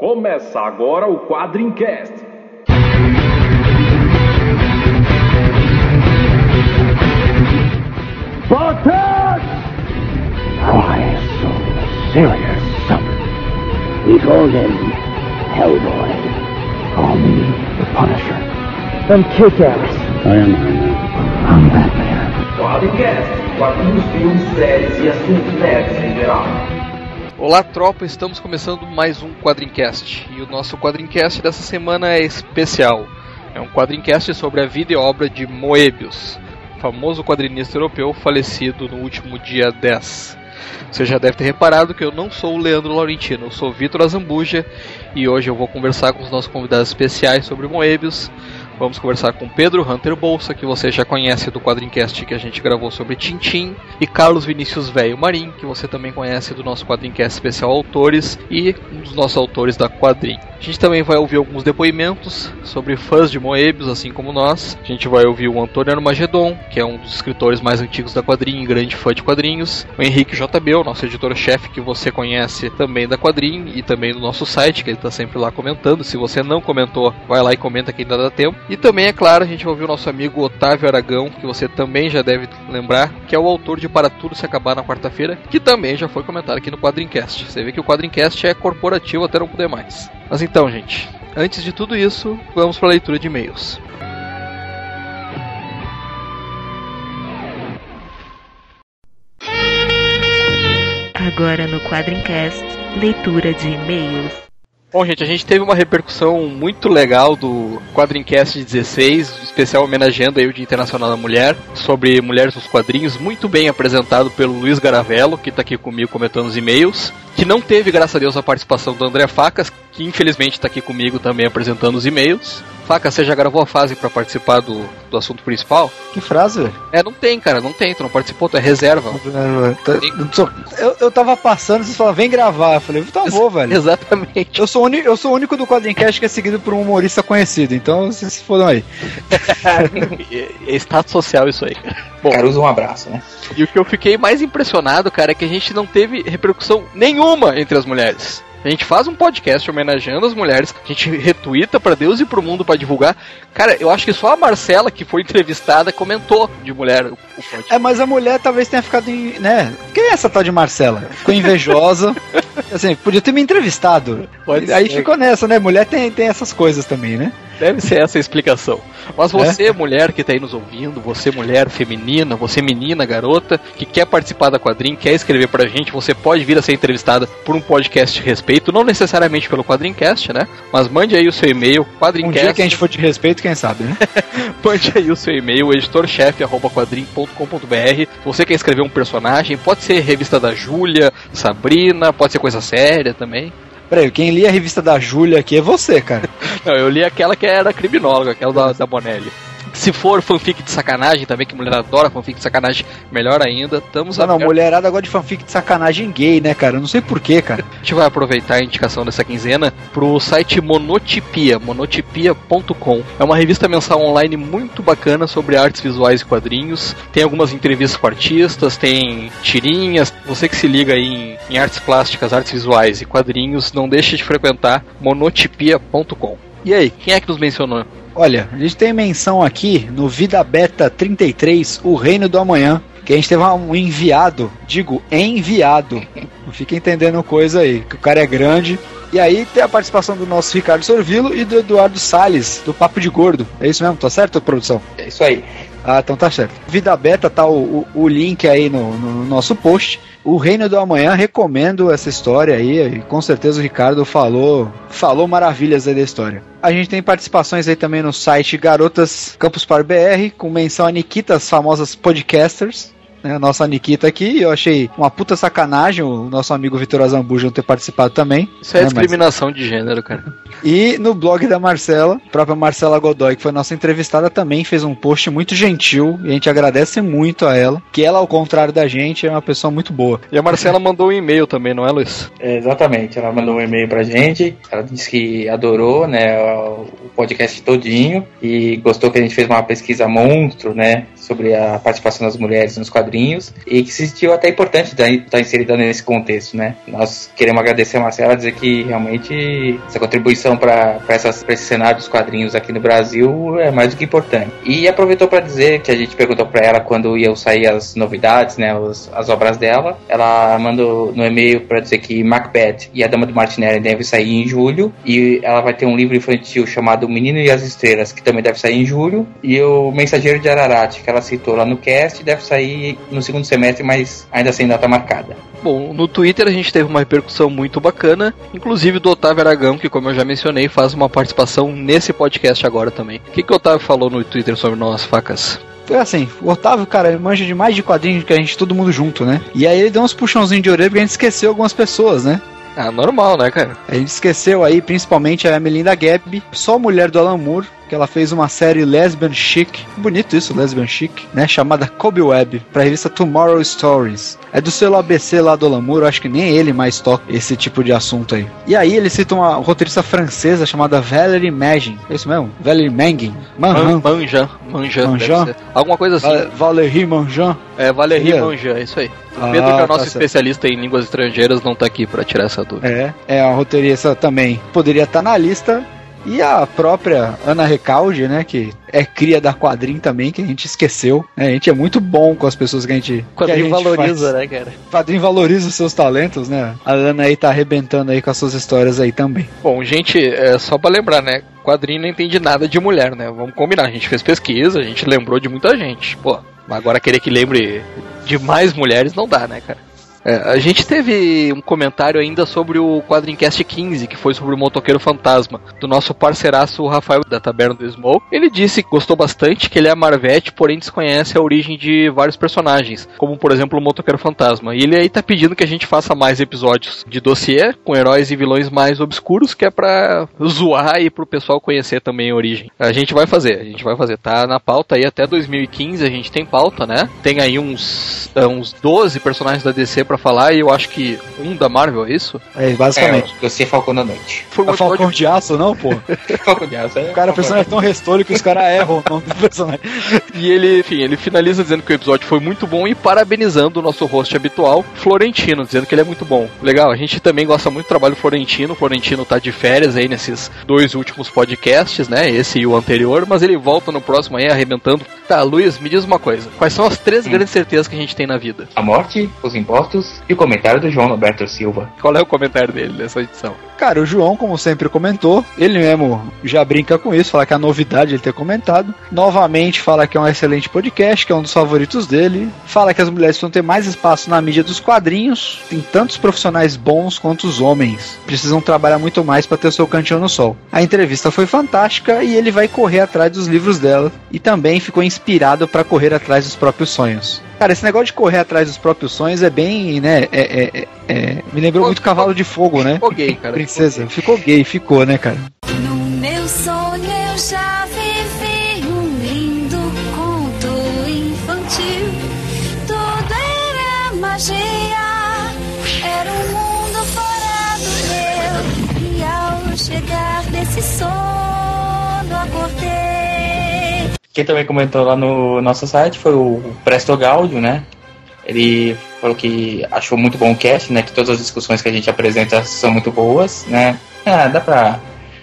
Começa agora o Quadrincast. Spartans! Why so serious, son? We call him Hellboy. Call me the Punisher. I'm Kick-Ass. I am Iron Man. I'm Batman. Quadrincast, quadrinhos, filmes, séries e assuntos nerds em geral. Olá, tropa, estamos começando mais um Quadrincast. E o nosso Quadrincast dessa semana é especial. É um Quadrincast sobre a vida e obra de Moebius, famoso quadrinista europeu falecido no último dia 10. Você já deve ter reparado que eu não sou o Leandro Laurentino, eu sou Vitor Azambuja e hoje eu vou conversar com os nossos convidados especiais sobre Moebius. Vamos conversar com Pedro Hunter Bolsa, que você já conhece do Quadrincast que a gente gravou sobre Tintim, e Carlos Vinícius Velho Marim, que você também conhece do nosso Quadrincast especial Autores e um dos nossos autores da Quadrim. A gente também vai ouvir alguns depoimentos sobre fãs de Moebius, assim como nós. A gente vai ouvir o Antônio Armagedon, que é um dos escritores mais antigos da Quadrim grande fã de quadrinhos. O Henrique JB, o nosso editor-chefe, que você conhece também da Quadrim e também do nosso site, que ele está sempre lá comentando. Se você não comentou, vai lá e comenta que ainda dá tempo. E também, é claro, a gente vai ouvir o nosso amigo Otávio Aragão, que você também já deve lembrar, que é o autor de Para Tudo Se Acabar na Quarta-feira, que também já foi comentado aqui no Quadrincast. Você vê que o Quadrincast é corporativo até não poder mais. Mas então, gente, antes de tudo isso, vamos para a leitura de e-mails. Agora no Quadrincast, leitura de e-mails. Bom, gente, a gente teve uma repercussão muito legal do Quadrincast 16, especial homenageando aí o Dia Internacional da Mulher, sobre mulheres nos quadrinhos, muito bem apresentado pelo Luiz Garavello, que está aqui comigo comentando os e-mails, que não teve, graças a Deus, a participação do André Facas, que infelizmente está aqui comigo também apresentando os e-mails. Facas, você já gravou a fase para participar do, do assunto principal? Que frase, velho? É, não tem, cara, não tem, tu não participou, tu é reserva. Eu, eu tava passando, vocês falaram, vem gravar. Eu falei, tá bom, velho. Exatamente. Eu sou, uni- eu sou o único do Quadrincast que é seguido por um humorista conhecido, então vocês se fodam aí. é status social isso aí. Bom, Caruso, um abraço, né? E o que eu fiquei mais impressionado, cara, é que a gente não teve repercussão nenhuma entre as mulheres. A gente faz um podcast homenageando as mulheres, a gente retuita pra Deus e pro mundo pra divulgar. Cara, eu acho que só a Marcela, que foi entrevistada, comentou de mulher o, podcast. É, mas a mulher talvez tenha ficado em. né? Quem é essa tal de Marcela? Ficou invejosa. assim, podia ter me entrevistado. Pode aí ser. ficou nessa, né? Mulher tem, tem essas coisas também, né? Deve ser essa a explicação. Mas você, mulher que tá aí nos ouvindo, você, mulher feminina, você, menina, garota, que quer participar da quadrinha, quer escrever pra gente, você pode vir a ser entrevistada por um podcast de respeito, não necessariamente pelo Quadrincast, né? Mas mande aí o seu e-mail, Um quadrincast. dia que a gente for de respeito, quem sabe, né? Mande aí o seu e-mail, editorchefe.quadrim.com.br. Você quer escrever um personagem, pode ser revista da Júlia, Sabrina, pode ser coisa séria também. Peraí, quem lia a revista da Júlia aqui é você, cara. Não, eu li aquela que era criminóloga, aquela da, da Bonelli. Se for fanfic de sacanagem também, que mulher adora fanfic de sacanagem, melhor ainda. Estamos não, abertos. mulherada agora de fanfic de sacanagem gay, né, cara? Eu não sei porquê, cara. A gente vai aproveitar a indicação dessa quinzena pro site Monotipia, monotipia.com. É uma revista mensal online muito bacana sobre artes visuais e quadrinhos. Tem algumas entrevistas com artistas, tem tirinhas. Você que se liga aí em, em artes plásticas, artes visuais e quadrinhos, não deixe de frequentar monotipia.com. E aí, quem é que nos mencionou? Olha, a gente tem menção aqui no Vida Beta 33, O Reino do Amanhã, que a gente teve um enviado, digo, enviado. Não fica entendendo coisa aí, que o cara é grande. E aí tem a participação do nosso Ricardo Sorvilo e do Eduardo Salles, do Papo de Gordo. É isso mesmo? Tá certo, produção? É isso aí. Ah, então tá certo. Vida Beta tá o, o, o link aí no, no nosso post. O Reino do Amanhã, recomendo essa história aí. E com certeza o Ricardo falou, falou maravilhas aí da história. A gente tem participações aí também no site Garotas Campus Par BR, com menção a Nikita, as famosas podcasters. Né, a nossa Nikita aqui, eu achei uma puta sacanagem o nosso amigo Vitor Azambuja não ter participado também. Isso é né, mas- discriminação de gênero, cara. e no blog da Marcela, a própria Marcela Godoy, que foi nossa entrevistada, também fez um post muito gentil e a gente agradece muito a ela. Que ela, ao contrário da gente, é uma pessoa muito boa. E a Marcela mandou um e-mail também, não é, Luiz? É, exatamente. Ela mandou um e-mail pra gente. Ela disse que adorou, né, o podcast todinho e gostou que a gente fez uma pesquisa monstro, né, sobre a participação das mulheres nos quadrinhos e que se sentiu até importante estar inserida nesse contexto, né? Nós queremos agradecer a Marcela, dizer que realmente essa contribuição para esse cenário dos quadrinhos aqui no Brasil é mais do que importante. E aproveitou para dizer que a gente perguntou para ela quando iam sair as novidades, né, as, as obras dela. Ela mandou no e-mail para dizer que Macbeth e a Dama do Martinelli devem sair em julho e ela vai ter um livro infantil chamado Menino e as Estrelas que também deve sair em julho e o Mensageiro de Ararat que ela citou lá no cast deve sair no segundo semestre, mas ainda sem data marcada. Bom, no Twitter a gente teve uma repercussão muito bacana, inclusive do Otávio Aragão, que como eu já mencionei, faz uma participação nesse podcast agora também. O que, que o Otávio falou no Twitter sobre nós facas? É assim, o Otávio, cara, ele manja de mais de quadrinhos que a gente, todo mundo junto, né? E aí ele deu uns puxãozinhos de orelha porque a gente esqueceu algumas pessoas, né? Ah, normal, né, cara? A gente esqueceu aí, principalmente, a Melinda Gabb, só mulher do Alan Moore, que ela fez uma série lesbian chic, bonito isso, lesbian chic, né, chamada Kobe Web, pra revista Tomorrow Stories. É do selo ABC lá do Lamour, acho que nem ele mais toca esse tipo de assunto aí. E aí ele cita uma roteirista francesa chamada Valerie Magin, é isso mesmo? Valerie Mangin? Manhan. Manjan, Manjan, Manjan? Alguma coisa assim. Val Valerie Manjan? É, Valerie yeah. Manjan, é isso aí. O Pedro, ah, que é o nosso tá especialista em línguas estrangeiras, não tá aqui para tirar essa dúvida. É, é a roteirista também. Poderia estar tá na lista, e a própria Ana Recalde, né, que é cria da quadrinho também, que a gente esqueceu. Né? A gente é muito bom com as pessoas que a gente. Quadrinho que a gente valoriza, faz. né, cara? Quadrinho valoriza os seus talentos, né? A Ana aí tá arrebentando aí com as suas histórias aí também. Bom, gente, é só pra lembrar, né? Quadrinho não entende nada de mulher, né? Vamos combinar. A gente fez pesquisa, a gente lembrou de muita gente. Pô, agora querer que lembre de mais mulheres não dá, né, cara? É, a gente teve um comentário ainda sobre o Quadrincast 15, que foi sobre o Motoqueiro Fantasma, do nosso parceiraço Rafael da Taberna do Smoke. Ele disse que gostou bastante, que ele é Marvete, porém desconhece a origem de vários personagens, como por exemplo o Motoqueiro Fantasma. E ele aí tá pedindo que a gente faça mais episódios de dossiê com heróis e vilões mais obscuros, que é pra zoar e pro pessoal conhecer também a origem. A gente vai fazer, a gente vai fazer. Tá na pauta aí até 2015, a gente tem pauta, né? Tem aí uns, uns 12 personagens da DC para falar, e eu acho que um da Marvel, é isso? É, basicamente. É, você Falcão da Noite. Foi um Falcão de Aço, não, pô? Falcão de Aço, é. O cara, o personagem é tão restolho que os caras erram o nome do personagem. E ele, enfim, ele finaliza dizendo que o episódio foi muito bom e parabenizando o nosso host habitual, Florentino, dizendo que ele é muito bom. Legal, a gente também gosta muito do trabalho do Florentino. O Florentino tá de férias aí nesses dois últimos podcasts, né? Esse e o anterior, mas ele volta no próximo aí arrebentando. Tá, Luiz, me diz uma coisa. Quais são as três hum. grandes certezas que a gente tem na vida? A morte, os impostos e o comentário do João Roberto Silva. Qual é o comentário dele nessa edição? Cara, o João, como sempre comentou, ele mesmo já brinca com isso, fala que é a novidade ele ter comentado. Novamente fala que é um excelente podcast, que é um dos favoritos dele. Fala que as mulheres precisam ter mais espaço na mídia dos quadrinhos. Tem tantos profissionais bons quanto os homens. Precisam trabalhar muito mais para ter o seu cantinho no sol. A entrevista foi fantástica e ele vai correr atrás dos livros dela e também ficou inspirado para correr atrás dos próprios sonhos. Cara, esse negócio de correr atrás dos próprios sonhos é bem, né? É, é, é, é me lembrou ficou, muito Cavalo de Fogo, né? Ficou gay, cara. Princesa. Ficou gay, ficou, né, cara? No meu sonho eu já vivi um lindo conto infantil. Tudo era magia, era um mundo fora do meu. E ao chegar desse sono, acordei. Quem também comentou lá no nosso site foi o Presto Gaudio, né? Ele falou que achou muito bom o cast, né? Que todas as discussões que a gente apresenta são muito boas, né? Ah, dá pra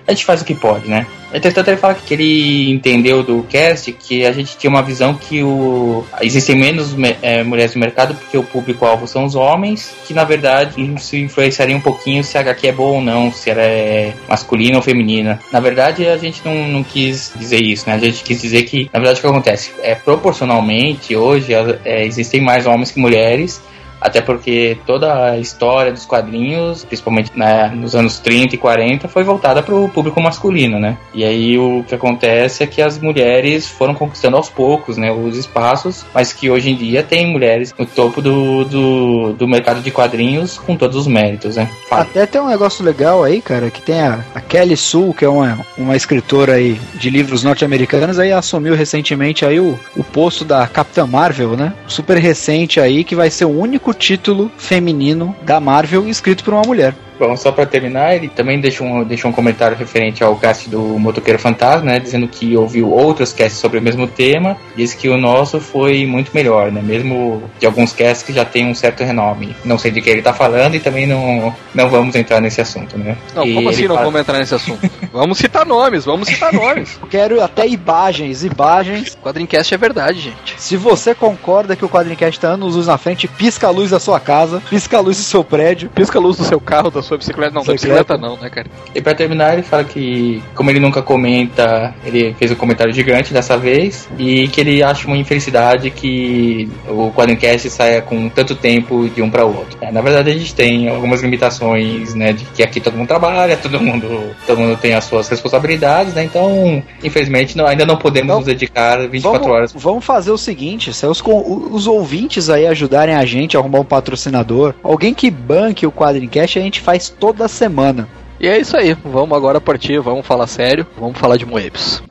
a gente faz o que pode, né? Entretanto, ele fala que ele entendeu do cast que a gente tinha uma visão que o, existem menos é, mulheres no mercado porque o público-alvo são os homens, que na verdade isso influenciaria um pouquinho se a HQ é boa ou não, se ela é masculina ou feminina. Na verdade, a gente não, não quis dizer isso, né? A gente quis dizer que, na verdade, o que acontece? É proporcionalmente, hoje, é, existem mais homens que mulheres até porque toda a história dos quadrinhos, principalmente né, nos anos 30 e 40, foi voltada para o público masculino, né? E aí o que acontece é que as mulheres foram conquistando aos poucos né, os espaços, mas que hoje em dia tem mulheres no topo do, do, do mercado de quadrinhos com todos os méritos, né? Fala. Até tem um negócio legal aí, cara, que tem a, a Kelly Sue, que é uma, uma escritora aí de livros norte-americanos, aí assumiu recentemente aí o, o posto da Capitã Marvel, né? Super recente aí, que vai ser o único único título feminino da Marvel escrito por uma mulher. Bom, só para terminar, ele também deixou um, deixou um comentário referente ao cast do Motoqueiro Fantasma, né? Dizendo que ouviu outros casts sobre o mesmo tema. Diz que o nosso foi muito melhor, né? Mesmo de alguns casts que já tem um certo renome. Não sei de que ele tá falando e também não, não vamos entrar nesse assunto, né? Não, E como assim não fala- vamos entrar nesse assunto? vamos citar nomes, vamos citar nomes. Quero até imagens, imagens. Quadrincast é verdade, gente. Se você concorda que o Quadrincast tá anos luz na frente, pisca a luz da sua casa, pisca a luz do seu prédio. Pisca a luz do seu carro, da sua bicicleta. Não, da Bicicleta. bicicleta não, né, cara? E pra terminar, ele fala que, como ele nunca comenta, ele fez um comentário gigante dessa vez, e que ele acha uma infelicidade que o Quadrincast saia com tanto tempo de um para outro. É, na verdade, a gente tem algumas limitações, né, de que aqui todo mundo trabalha, todo mundo, todo mundo tem as suas responsabilidades, né, então, infelizmente, não- ainda não podemos Então, nos dedicar 24 Vamos, horas. vamos fazer o seguinte: se os, os ouvintes aí ajudarem a gente a arrumar um patrocinador, alguém que banque o Quadrincast, a gente faz toda semana. E é isso aí, vamos agora partir, vamos falar sério, vamos falar de Moebius.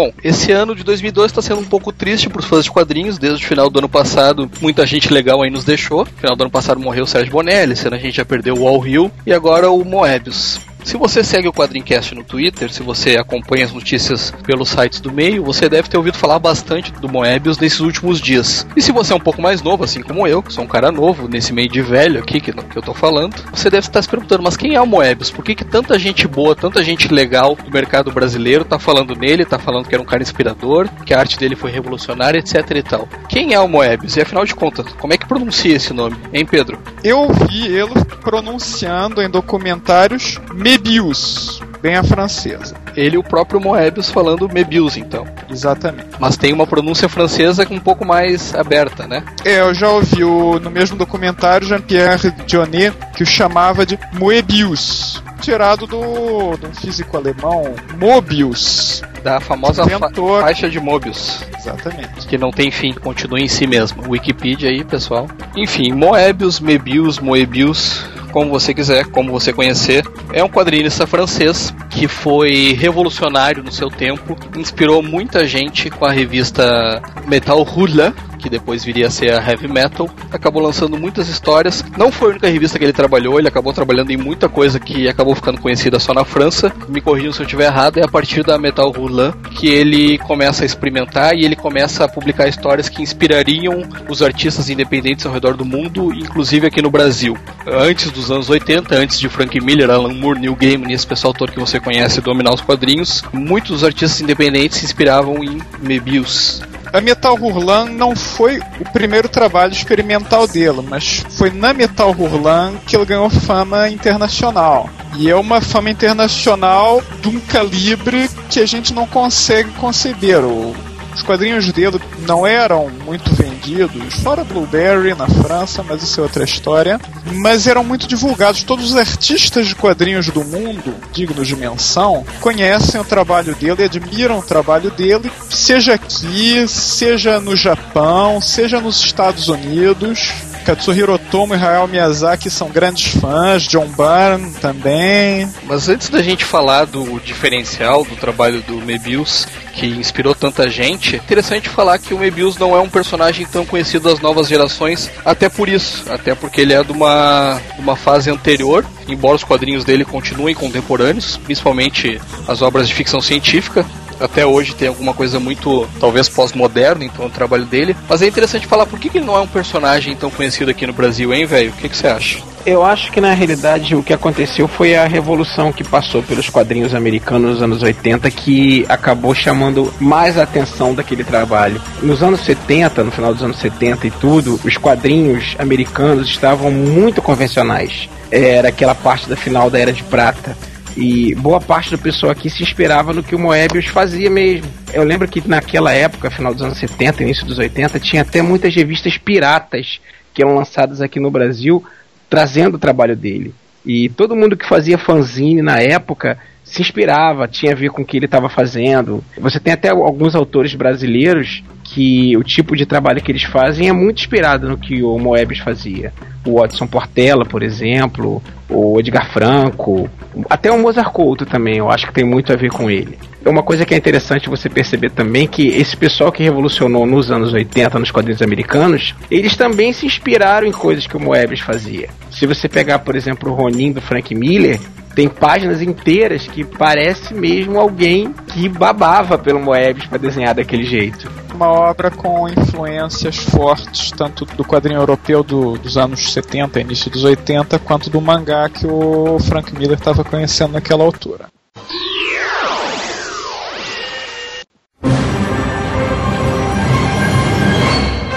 Bom, esse ano de 2002 está sendo um pouco triste para os fãs de quadrinhos. Desde o final do ano passado, muita gente legal aí nos deixou. No final do ano passado morreu o Sérgio Bonelli, ano a gente já perdeu o All Hill e agora o Moebius. Se você segue o Quadrincast no Twitter, se você acompanha as notícias pelos sites do meio, você deve ter ouvido falar bastante do Moebius nesses últimos dias. E se você é um pouco mais novo, assim como eu, que sou um cara novo, nesse meio de velho aqui que, que eu tô falando, você deve estar se perguntando, mas quem é o Moebius? Por que, que tanta gente boa, tanta gente legal do mercado brasileiro tá falando nele, tá falando que era um cara inspirador, que a arte dele foi revolucionária, etc e tal. Quem é o Moebius? E afinal de contas, como é que pronuncia esse nome? Hein, Pedro? Eu vi ele pronunciando em documentários Mebius, bem a francesa. Ele e o próprio Moebius falando Mebius, então. Exatamente. Mas tem uma pronúncia francesa um pouco mais aberta, né? É, eu já ouvi o, no mesmo documentário Jean-Pierre Dionnet que o chamava de Moebius, tirado do, do físico alemão Mobius. Da famosa fa faixa de Mobius. Exatamente. que não tem fim, continua em si mesmo. Wikipedia aí, pessoal. Enfim, Moebius, Mebius, Moebius, como você quiser, como você conhecer, é um quadrinista francês que foi revolucionário no seu tempo, inspirou muita gente com a revista Metal Hurla, que depois viria a ser a Heavy Metal, acabou lançando muitas histórias. Não foi a única revista que ele trabalhou, ele acabou trabalhando em muita coisa que acabou ficando conhecida só na França. Me corrijam se eu estiver errado, é a partir da Metal Hurlan que ele começa a experimentar e ele começa a publicar histórias que inspirariam os artistas independentes ao redor do mundo, inclusive aqui no Brasil. Antes dos anos 80, antes de Frank Miller, Alan Moore, Neil Gaiman e esse pessoal todo que você conhece dominar os quadrinhos, muitos artistas independentes se inspiravam em Mebius. A Metal Hurlan não foi o primeiro trabalho experimental dele, mas foi na Metal Hurlan que ele ganhou fama internacional. E é uma fama internacional de um calibre que a gente não consegue conceber. O- os quadrinhos dele não eram muito vendidos, fora Blueberry na França, mas isso é outra história. Mas eram muito divulgados. Todos os artistas de quadrinhos do mundo, dignos de menção, conhecem o trabalho dele, admiram o trabalho dele, seja aqui, seja no Japão, seja nos Estados Unidos. Katsuhiro Otomo e Hayao Miyazaki são grandes fãs, John Byrne também. Mas antes da gente falar do diferencial do trabalho do Mebius, que inspirou tanta gente, é interessante falar que o Mebius não é um personagem tão conhecido das novas gerações, até por isso, até porque ele é de uma, uma fase anterior, embora os quadrinhos dele continuem contemporâneos, principalmente as obras de ficção científica. Até hoje tem alguma coisa muito, talvez, pós-moderna, então, o trabalho dele. Mas é interessante falar por que, que ele não é um personagem tão conhecido aqui no Brasil, hein, velho? O que, você acha? Eu acho que na realidade o que aconteceu foi a revolução que passou pelos quadrinhos americanos nos anos 80 que acabou chamando mais a atenção daquele trabalho. Nos anos 70, no final dos anos 70 e tudo, os quadrinhos americanos estavam muito convencionais. Era aquela parte da final da Era de Prata. E boa parte do pessoal aqui se inspirava no que o Moebius fazia mesmo. Eu lembro que naquela época, final dos anos 70, início dos 80, tinha até muitas revistas piratas que eram lançadas aqui no Brasil trazendo o trabalho dele. E todo mundo que fazia fanzine na época se inspirava, tinha a ver com o que ele estava fazendo. Você tem até alguns autores brasileiros que o tipo de trabalho que eles fazem é muito inspirado no que o Moebius fazia. O Watson Portela, por exemplo, o Edgar Franco, até o Mozart Couto também, eu acho que tem muito a ver com ele. É uma coisa que é interessante você perceber também que esse pessoal que revolucionou nos anos 80 nos quadrinhos americanos, eles também se inspiraram em coisas que o Moebius fazia. Se você pegar, por exemplo, o Ronin do Frank Miller, tem páginas inteiras que parece mesmo alguém que babava pelo Moebius para desenhar daquele jeito. Uma obra com influências fortes, tanto do quadrinho europeu do, dos anos 70, início dos 80, quanto do mangá que o Frank Miller estava conhecendo naquela altura.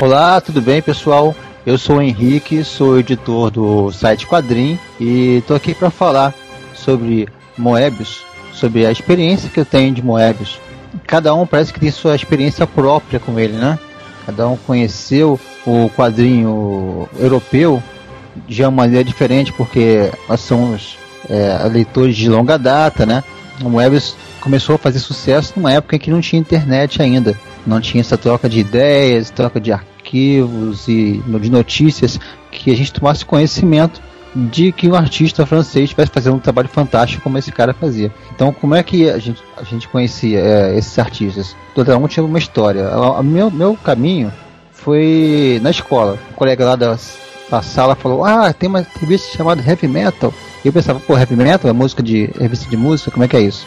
Olá, tudo bem, pessoal? Eu sou o Henrique, sou editor do site Quadrim e estou aqui para falar sobre Moebius, sobre a experiência que eu tenho de Moebius. Cada um parece que tem sua experiência própria com ele, né? Cada um conheceu o quadrinho europeu de uma maneira diferente, porque nós somos é, leitores de longa data, né? O Moebius começou a fazer sucesso numa época em que não tinha internet ainda. Não tinha essa troca de ideias, troca de arquivos e de notícias que a gente tomasse conhecimento de que um artista francês estivesse fazendo um trabalho fantástico como esse cara fazia. Então, como é que a gente, a gente conhecia é, esses artistas? Cada um tinha uma história. O meu, meu caminho foi na escola. Um colega lá da, da sala falou: Ah, tem uma revista chamada Heavy Metal. E eu pensava: Pô, Heavy Metal é música de revista de música? Como é que é isso?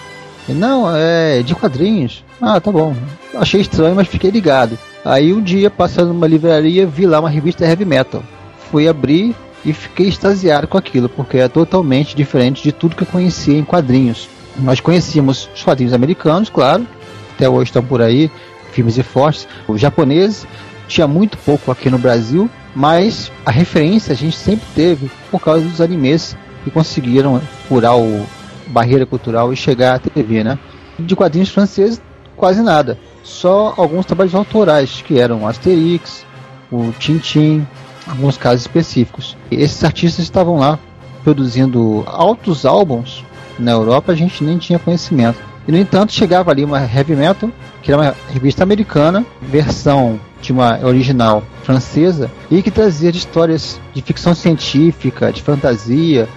E, Não, é de quadrinhos. Ah, tá bom. Achei estranho, mas fiquei ligado. Aí um dia, passando numa livraria, vi lá uma revista Heavy Metal. Fui abrir e fiquei extasiado com aquilo, porque é totalmente diferente de tudo que eu conhecia em quadrinhos. Nós conhecíamos os quadrinhos americanos, claro, até hoje estão por aí, filmes e fortes. O japonês tinha muito pouco aqui no Brasil, mas a referência a gente sempre teve por causa dos animes que conseguiram furar o barreira cultural e chegar à TV, né? De quadrinhos franceses, quase nada. Só alguns trabalhos autorais, que eram Asterix, o Tintin, alguns casos específicos. Esses artistas estavam lá produzindo altos álbuns na Europa, a gente nem tinha conhecimento. E no entanto, chegava ali uma heavy metal, que era uma revista americana, versão de uma original francesa, e que trazia de histórias de ficção científica, de fantasia,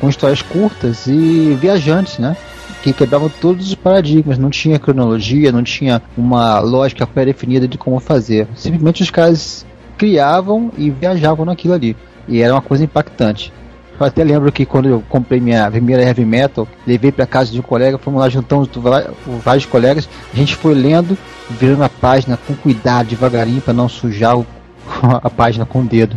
com histórias curtas e viajantes, né? Que quebravam todos os paradigmas, não tinha cronologia, não tinha uma lógica pré-definida de como fazer. Simplesmente os caras criavam e viajavam naquilo ali. E era uma coisa impactante. Eu até lembro que quando eu comprei minha primeira heavy metal, levei para casa de um colega, fomos lá juntamos vários colegas, a gente foi lendo, virando a página com cuidado, devagarinho, para não sujar a página com o dedo.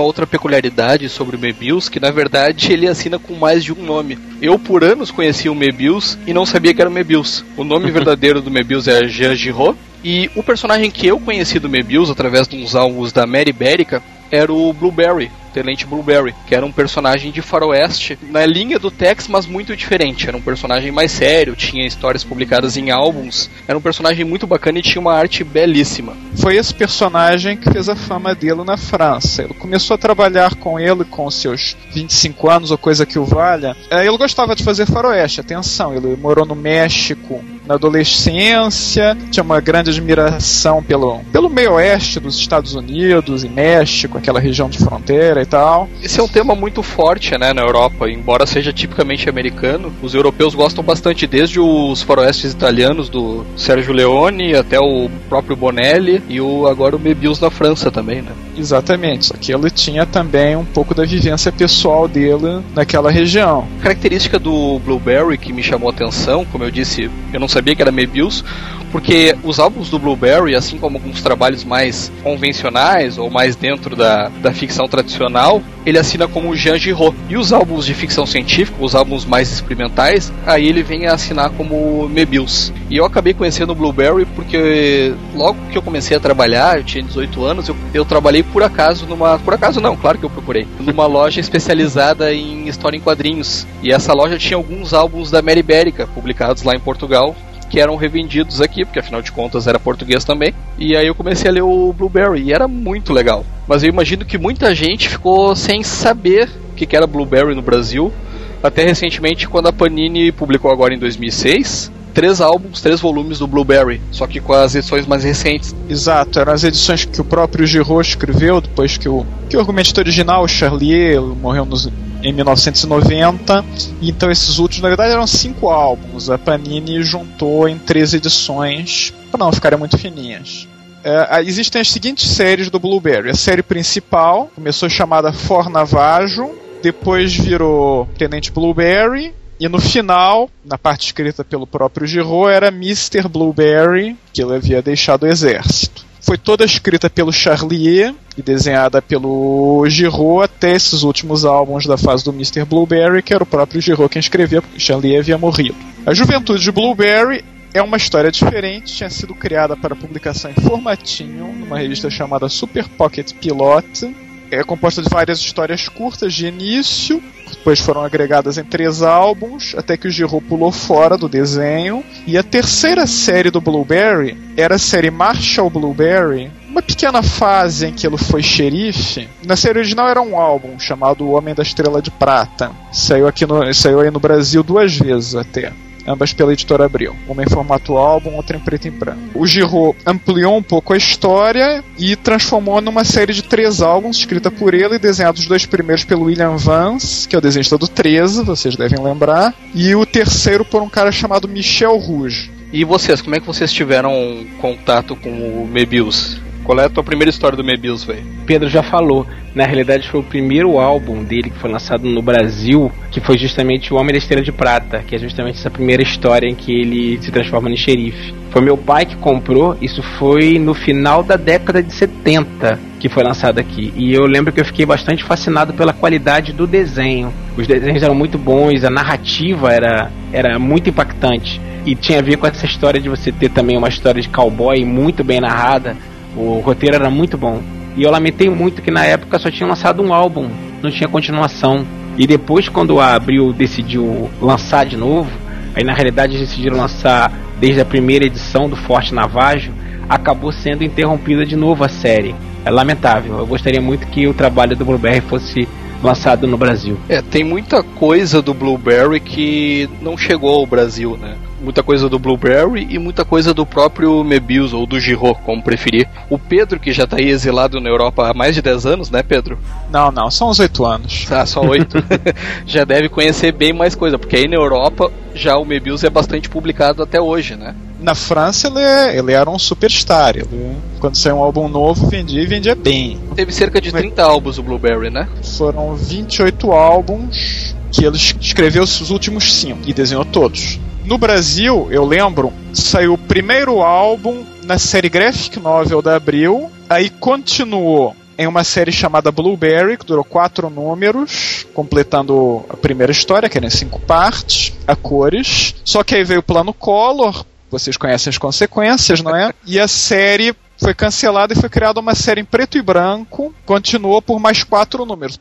Uma outra peculiaridade sobre o Mebius, que na verdade ele assina com mais de um nome. Eu por anos conhecia o Mebius e não sabia que era o Mebius. O nome verdadeiro do Mebius é Jean Giraud, e o personagem que eu conheci do Mebius através de uns álbuns da Mary Berica era o Blueberry, Tenente Blueberry, que era um personagem de faroeste na linha do Tex, mas muito diferente. Era um personagem mais sério, tinha histórias publicadas em álbuns. Era um personagem muito bacana e tinha uma arte belíssima. Foi esse personagem que fez a fama dele na França. Ele começou a trabalhar com ele com seus 25 anos ou coisa que o valha. É, Ele gostava de fazer faroeste, atenção, ele morou no México na adolescência, tinha uma grande admiração pelo, pelo meio oeste dos Estados Unidos e México, aquela região de fronteira e tal. Esse é um tema muito forte, né, na Europa, embora seja tipicamente americano. Os europeus gostam bastante, desde os faroestes italianos do Sérgio Leone até o próprio Bonelli e o agora o Mebius na França também, né? Exatamente, só que ele tinha também um pouco da vivência pessoal dele naquela região. Característica do Blueberry que me chamou a atenção, como eu disse, eu não sabia que era Mebius, porque os álbuns do Blueberry, assim como alguns trabalhos mais convencionais ou mais dentro da, da ficção tradicional, ele assina como Jean Giraud. E os álbuns de ficção científica, os álbuns mais experimentais, aí ele vem a assinar como Mebius. E eu acabei conhecendo o Blueberry porque logo que eu comecei a trabalhar, eu tinha 18 anos, eu, eu trabalhei por acaso numa. Por acaso não, claro que eu procurei. Numa loja especializada em história em quadrinhos. E essa loja tinha alguns álbuns da Mary Bérica, publicados lá em Portugal, que eram revendidos aqui, porque afinal de contas era português também. E aí eu comecei a ler o Blueberry e era muito legal. Mas eu imagino que muita gente ficou sem saber o que era Blueberry no Brasil. Até recentemente, quando a Panini publicou agora em 2006, três álbuns, três volumes do Blueberry, só que com as edições mais recentes. Exato, eram as edições que o próprio Giraud escreveu depois que o, que o argumentista original, o Charlier, morreu nos, em 1990. Então esses últimos, na verdade, eram cinco álbuns. A Panini juntou em três edições para não ficarem muito fininhas. É, existem as seguintes séries do Blueberry. A série principal começou chamada Fornavajo, depois virou Tenente Blueberry, e no final, na parte escrita pelo próprio Giraud, era Mr. Blueberry, que ele havia deixado o exército. Foi toda escrita pelo Charlier e desenhada pelo Giraud até esses últimos álbuns da fase do Mr. Blueberry, que era o próprio Giraud quem escrevia, porque Charlier havia morrido. A Juventude de Blueberry é uma história diferente, tinha sido criada para publicação em formatinho, numa revista chamada Super Pocket Pilot, é composta de várias histórias curtas de início, depois foram agregadas em três álbuns, até que o Giro pulou fora do desenho. E a terceira série do Blueberry era a série Marshall Blueberry, uma pequena fase em que ele foi xerife. Na série original era um álbum chamado O Homem da Estrela de Prata. Saiu aqui no, saiu aí no Brasil duas vezes até ambas pela editora Abril. Uma em formato álbum, outra em preto e branco. O Giro ampliou um pouco a história e transformou numa série de três álbuns escrita por ele e desenhados os dois primeiros pelo William Vance, que é o desenhista do 13, vocês devem lembrar, e o terceiro por um cara chamado Michel Rouge. E vocês, como é que vocês tiveram contato com o Mebius? Qual é a tua primeira história do Mebius, velho? Pedro já falou. Na realidade, foi o primeiro álbum dele que foi lançado no Brasil, que foi justamente O Homem da Estrela de Prata, que é justamente essa primeira história em que ele se transforma em xerife. Foi meu pai que comprou, isso foi no final da década de 70 que foi lançado aqui. E eu lembro que eu fiquei bastante fascinado pela qualidade do desenho. Os desenhos eram muito bons, a narrativa era, era muito impactante. E tinha a ver com essa história de você ter também uma história de cowboy muito bem narrada. O roteiro era muito bom. E eu lamentei muito que na época só tinha lançado um álbum, não tinha continuação. E depois, quando a Abril decidiu lançar de novo, aí na realidade decidiram lançar desde a primeira edição do Forte Navajo, acabou sendo interrompida de novo a série. É lamentável. Eu gostaria muito que o trabalho do Blueberry fosse lançado no Brasil. É, tem muita coisa do Blueberry que não chegou ao Brasil, né? Muita coisa do Blueberry e muita coisa do próprio Mebius ou do Giro, como preferir. O Pedro, que já tá aí exilado na Europa há mais de 10 anos, né, Pedro? Não, não, são uns oito anos. Ah, só 8. já deve conhecer bem mais coisa, porque aí na Europa já o Mebius é bastante publicado até hoje, né? Na França ele, é, ele era um superstar. Ele, quando saiu um álbum novo, vendia e vendia bem. Teve cerca de 30 álbuns o Blueberry, né? Foram 28 álbuns que ele escreveu os últimos 5 e desenhou todos. No Brasil, eu lembro, saiu o primeiro álbum na série Graphic Novel da Abril, aí continuou em uma série chamada Blueberry, que durou quatro números, completando a primeira história, que era em cinco partes, a cores. Só que aí veio o plano Color, vocês conhecem as consequências, não é? E a série foi cancelada e foi criada uma série em preto e branco, continuou por mais quatro números.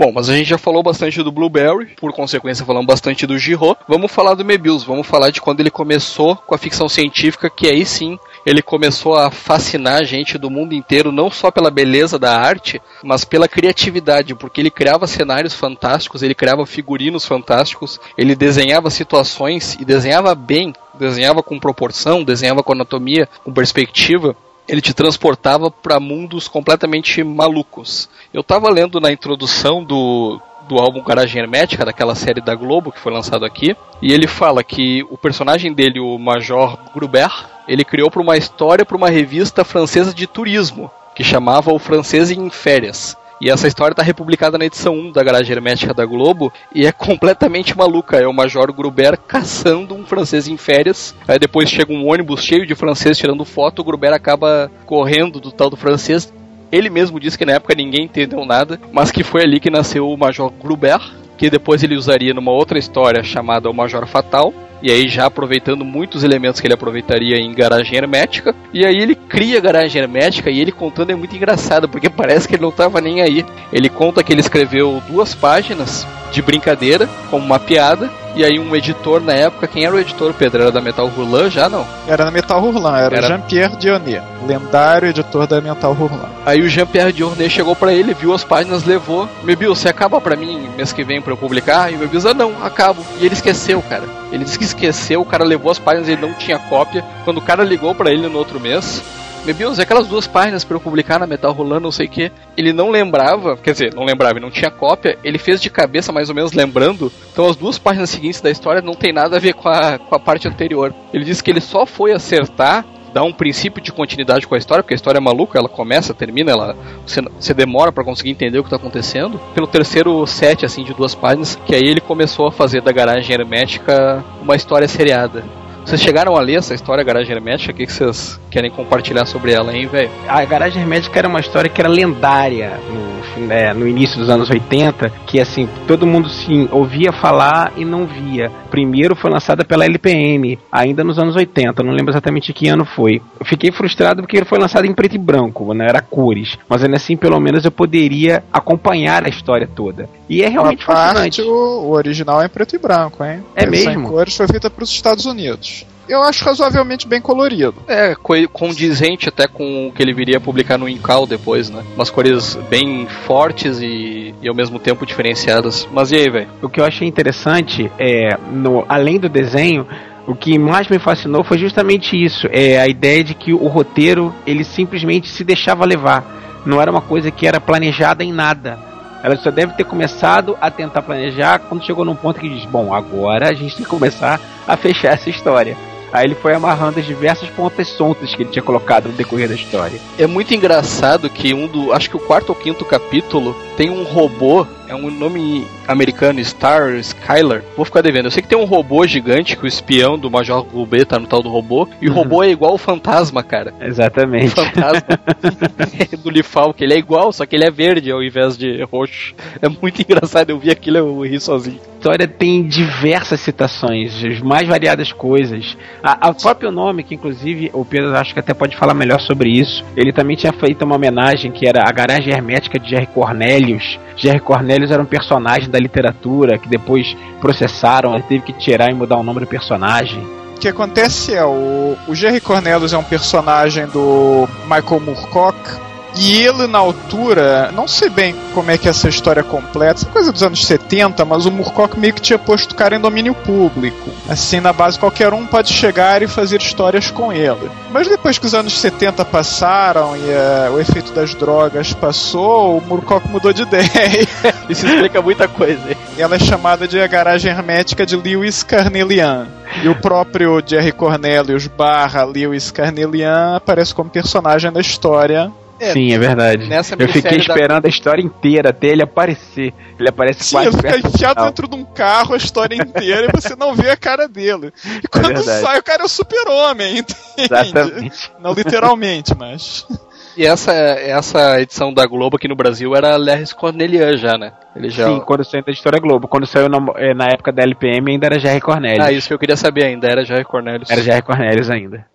Bom, mas a gente já falou bastante do Blueberry, por consequência falamos bastante do Giro. Vamos falar do Mebius, vamos falar de quando ele começou com a ficção científica, que aí sim ele começou a fascinar a gente do mundo inteiro, não só pela beleza da arte, mas pela criatividade, porque ele criava cenários fantásticos, ele criava figurinos fantásticos, ele desenhava situações e desenhava bem, desenhava com proporção, desenhava com anatomia, com perspectiva ele te transportava para mundos completamente malucos. Eu estava lendo na introdução do, do álbum Garagem Hermética, daquela série da Globo que foi lançado aqui, e ele fala que o personagem dele, o Major Gruber, ele criou para uma história para uma revista francesa de turismo, que chamava O Francês em Férias. E essa história está republicada na edição 1 da Garagem Hermética da Globo e é completamente maluca. É o Major Gruber caçando um francês em férias. Aí depois chega um ônibus cheio de francês tirando foto. O Gruber acaba correndo do tal do francês. Ele mesmo disse que na época ninguém entendeu nada, mas que foi ali que nasceu o Major Gruber. que depois ele usaria numa outra história chamada O Major Fatal. E aí já aproveitando muitos elementos que ele aproveitaria em Garagem Hermética. E aí ele cria Garagem Hermética e ele contando é muito engraçado, porque parece que ele não tava nem aí. Ele conta que ele escreveu duas páginas de brincadeira, como uma piada, e aí um editor na época, quem era o editor, Pedro? Era da Metal Hurlan já, não? Era na Metal Hurlan, era, Era- Jean-Pierre Dionnet, lendário editor da Metal Hurlan. Aí o Jean-Pierre Diornet chegou pra ele, viu as páginas, levou. Mebius, você acaba pra mim mês que vem pra eu publicar? E o Mebius, ah não, acabo. E ele esqueceu, cara. Ele disse que esqueceu, o cara levou as páginas, ele não tinha cópia. Quando o cara ligou pra ele no outro mês, Mebius, e aquelas duas páginas pra eu publicar na Metal Rolando, não sei o que. Ele não lembrava, quer dizer, não lembrava, ele não tinha cópia, ele fez de cabeça mais ou menos lembrando. Então as duas páginas seguintes da história não tem nada a ver com a, com a parte anterior. Ele disse que ele só foi acertar dar um princípio de continuidade com a história, porque a história é maluca, ela começa, termina, ela você, demora pra conseguir entender o que tá acontecendo. Pelo terceiro set assim de duas páginas, que aí ele começou a fazer da garagem hermética uma história seriada. Vocês chegaram a ler essa história Garagem Hermética? O que vocês querem compartilhar sobre ela, hein, velho? A Garagem Hermética era uma história que era lendária no, né, no início dos anos 80, que assim, todo mundo sim ouvia falar e não via. Primeiro foi lançada pela LPM, ainda nos anos 80, não lembro exatamente que ano foi. Eu fiquei frustrado porque ele foi lançado em preto e branco, não era cores, mas ainda assim pelo menos eu poderia acompanhar a história toda. E é realmente a parte, fascinante. o, o original é em preto e branco, hein? É Essa mesmo? Em cores foi feita para os Estados Unidos. Eu acho razoavelmente bem colorido. É, co- condizente até com o que ele viria a publicar no Incal depois, né? Umas cores bem fortes e, e ao mesmo tempo diferenciadas. Mas e aí, velho? O que eu achei interessante é, no, além do desenho, o que mais me fascinou foi justamente isso, é a ideia de que o roteiro ele simplesmente se deixava levar. Não era uma coisa que era planejada em nada. Ela só deve ter começado a tentar planejar quando chegou num ponto que diz: bom, agora a gente tem que começar a fechar essa história. Aí ele foi amarrando as diversas pontas soltas que ele tinha colocado no decorrer da história. É muito engraçado que um do. Acho que o quarto ou quinto capítulo tem um robô. É um nome americano, Star Skylar. Vou ficar devendo. Eu sei que tem um robô gigante que o espião do Major Rubê tá no tal do robô. E o robô é igual o fantasma, cara. Exatamente. O fantasma do Lifal, que ele é igual, só que ele é verde ao invés de roxo. É muito engraçado. Eu vi aquilo eu ri sozinho. A história tem diversas citações, as mais variadas coisas. A próprio nome, que inclusive o Pedro acho que até pode falar melhor sobre isso, ele também tinha feito uma homenagem que era a garagem hermética de Jerry Cornelius. Jerry Cornelius era um personagem da literatura que depois processaram, ele teve que tirar e mudar o nome do personagem. O que acontece é, o, o Jerry Cornelius é um personagem do Michael Moorcock, e ele, na altura, não sei bem como é que é essa história completa, essa coisa dos anos 70, mas o Moorcock meio que tinha posto o cara em domínio público. Assim, na base, qualquer um pode chegar e fazer histórias com ele. Mas depois que os anos 70 passaram e eh, o efeito das drogas passou, o Moorcock mudou de ideia. Isso explica muita coisa. ela é chamada de a garagem hermética de Lewis Carnelian. E o próprio Jerry Cornelius barra Lewis Carnelian aparece como personagem da história. É, Sim, é verdade. nessa Eu fiquei minissérie da- esperando a história inteira até ele aparecer. Ele aparece Sim, quase ele fica enfiado dentro de um carro a história inteira e você não vê a cara dele. E quando verdade. sai, o cara é o super-homem, entende? Exatamente. Não literalmente, mas. E essa, essa edição da Globo aqui no Brasil era Larry Cornelian já, né? Ele já. Sim, quando saiu da História Globo. Quando saiu na, eh, na época da LPM ainda era Jerry Cornelius. Ah, isso que eu queria saber ainda, era Jair Cornelius. Era Jerry Cornelius ainda.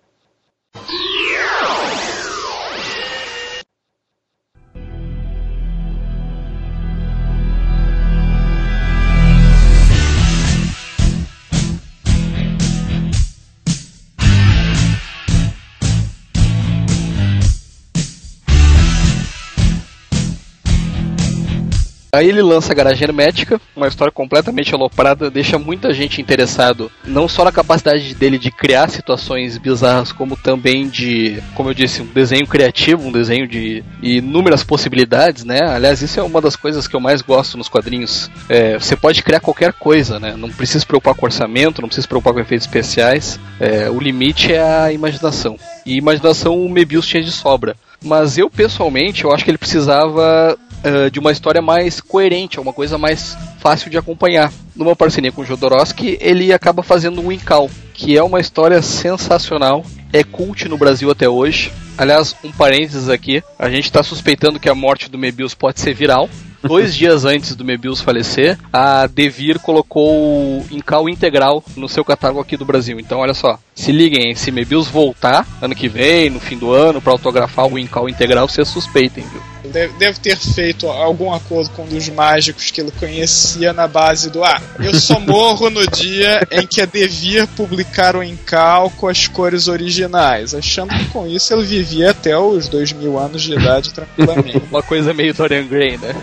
Aí ele lança a Garagem Hermética, uma história completamente aloprada, deixa muita gente interessado, não só na capacidade dele de criar situações bizarras, como também de, como eu disse, um desenho criativo, um desenho de inúmeras possibilidades, né? Aliás, isso é uma das coisas que eu mais gosto nos quadrinhos. É, você pode criar qualquer coisa, né? Não precisa se preocupar com orçamento, não precisa se preocupar com efeitos especiais. É, o limite é a imaginação. E imaginação o Mebius tinha de sobra. Mas eu, pessoalmente, eu acho que ele precisava eh, de uma história mais coerente, uma coisa mais fácil de acompanhar. Numa parceria com o Jodorowsky, ele acaba fazendo um Incal, que é uma história sensacional, é cult no Brasil até hoje. Aliás, um parênteses aqui, a gente está suspeitando que a morte do Mebius pode ser viral, dois dias antes do Mebius falecer, a Devir colocou o Incal integral no seu catálogo aqui do Brasil. Então, olha só, se liguem, se Mebius voltar ano que vem, no fim do ano, para autografar o Incal integral, vocês suspeitem, viu? Deve, deve ter feito algum acordo com um dos mágicos que ele conhecia na base do Ah, eu só morro no dia em que a Devir publicar o Incal com as cores originais, achando que com isso ele vivia até os dois mil anos de idade tranquilamente. Uma coisa meio Dorian Gray, né?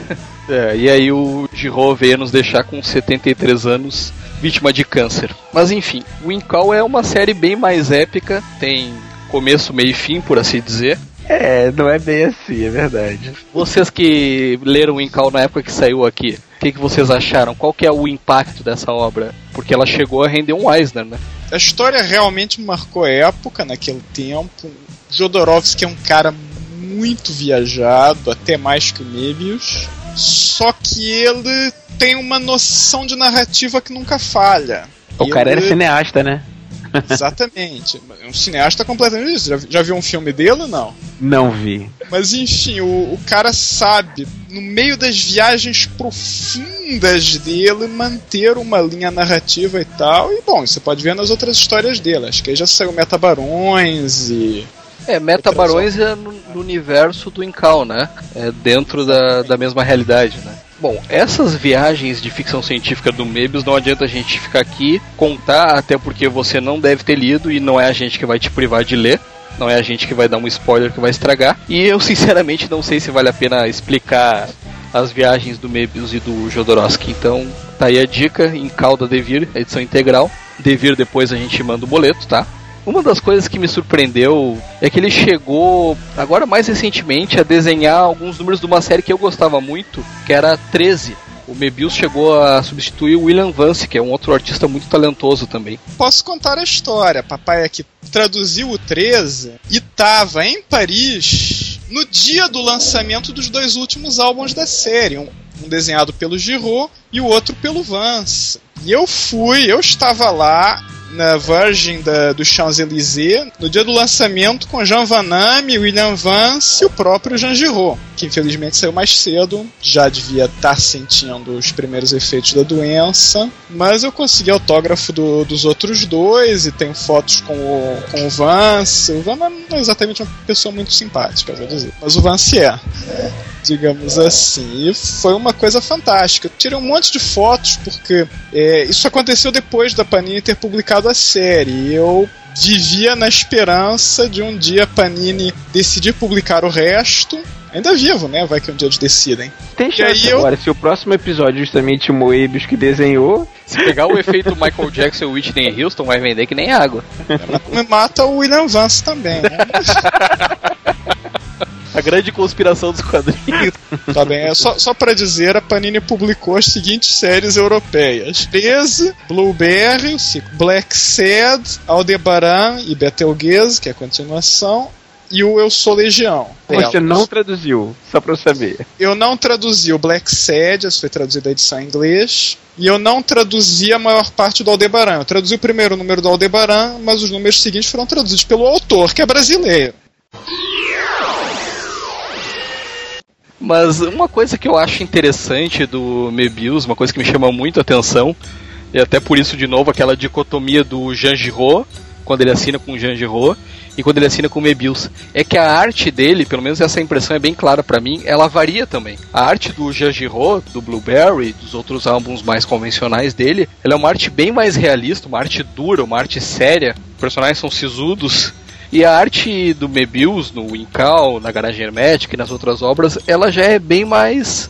É, e aí o Giro veio nos deixar com 73 anos, vítima de câncer. Mas enfim, o Incal é uma série bem mais épica, tem começo, meio e fim, por assim dizer. É, não é bem assim, é verdade. Vocês que leram o Incal na época que saiu aqui, o que, que vocês acharam? Qual que é o impacto dessa obra? Porque ela chegou a render um Eisner, né? A história realmente marcou época naquele tempo. Jodorowsky é um cara muito viajado, até mais que o Mebius. Só que ele tem uma noção de narrativa que nunca falha. O cara era cineasta, né? Exatamente. Um cineasta completamente isso. Já, já viu um filme dele? Não. Não vi. Mas enfim, o, o cara sabe, no meio das viagens profundas dele, manter uma linha narrativa e tal. E bom, você pode ver nas outras histórias dele. Acho que aí já saiu Metabarões e. É, Metabarões é no, no universo do Incal, né? É dentro da, da mesma realidade, né? Bom, essas viagens de ficção científica do Mebius não adianta a gente ficar aqui contar, até porque você não deve ter lido e não é a gente que vai te privar de ler. Não é a gente que vai dar um spoiler que vai estragar. E eu sinceramente não sei se vale a pena explicar as viagens do Mebius e do Jodorowsky. Então, tá aí a dica em Calda Devir, edição integral. Devir depois a gente manda o boleto, tá? Uma das coisas que me surpreendeu é que ele chegou, agora mais recentemente, a desenhar alguns números de uma série que eu gostava muito, que era 13. O Mebius chegou a substituir o William Vance, que é um outro artista muito talentoso também. Posso contar a história. Papai aqui traduziu o 13 e tava em Paris no dia do lançamento dos dois últimos álbuns da série. Um, desenhado pelo Giraud e o outro pelo Vance. E eu fui, eu estava lá na Virgin da, do Champs-Élysées no dia do lançamento com Jean Van Damme, William Vance e o próprio Jean Giraud, que infelizmente saiu mais cedo, já devia estar sentindo os primeiros efeitos da doença, mas eu consegui autógrafo do- dos outros dois e tenho fotos com o, com o Vance. O Van Damme não é exatamente uma pessoa muito simpática, vou dizer, mas o Vance é digamos assim. E foi uma coisa fantástica. Eu tirei um monte de fotos porque é, isso aconteceu depois da Panini ter publicado a série. E eu vivia na esperança de um dia a Panini decidir publicar o resto. Ainda vivo, né? Vai que um dia eles decidem. Tem aí chance eu- agora, se o próximo episódio é justamente o Moebius que desenhou, Se pegar o efeito Michael Jackson e Whitney Houston, vai vender que nem água. Me mata o William Vance também, né? A grande conspiração dos quadrinhos. Tá bem, é só, só para dizer, a Panini publicou as seguintes séries europeias: 13, Blueberry, Black Sad, Aldebaran e Betelgeuse, que é a continuação, e o Eu Sou Legião. você delas. não traduziu, só pra eu saber. Eu não traduzi o Black Sad, essa foi traduzida a edição em inglês, e eu não traduzi a maior parte do Aldebaran. Eu traduzi o primeiro número do Aldebaran, mas os números seguintes foram traduzidos pelo autor, que é brasileiro. Mas uma coisa que eu acho interessante do Mebius, uma coisa que me chama muito a atenção, e até por isso, de novo, aquela dicotomia do Jean Giraud, quando ele assina com o Jean Giraud, e quando ele assina com o Mebius, é que a arte dele, pelo menos essa impressão é bem clara pra mim, ela varia também. A arte do Jean Giraud, do Blueberry, dos outros álbuns mais convencionais dele, ela é uma arte bem mais realista, uma arte dura, uma arte séria. Os personagens são sisudos, e a arte do Mebius, no Incal, na Garagem Hermética e nas outras obras, ela já é bem mais.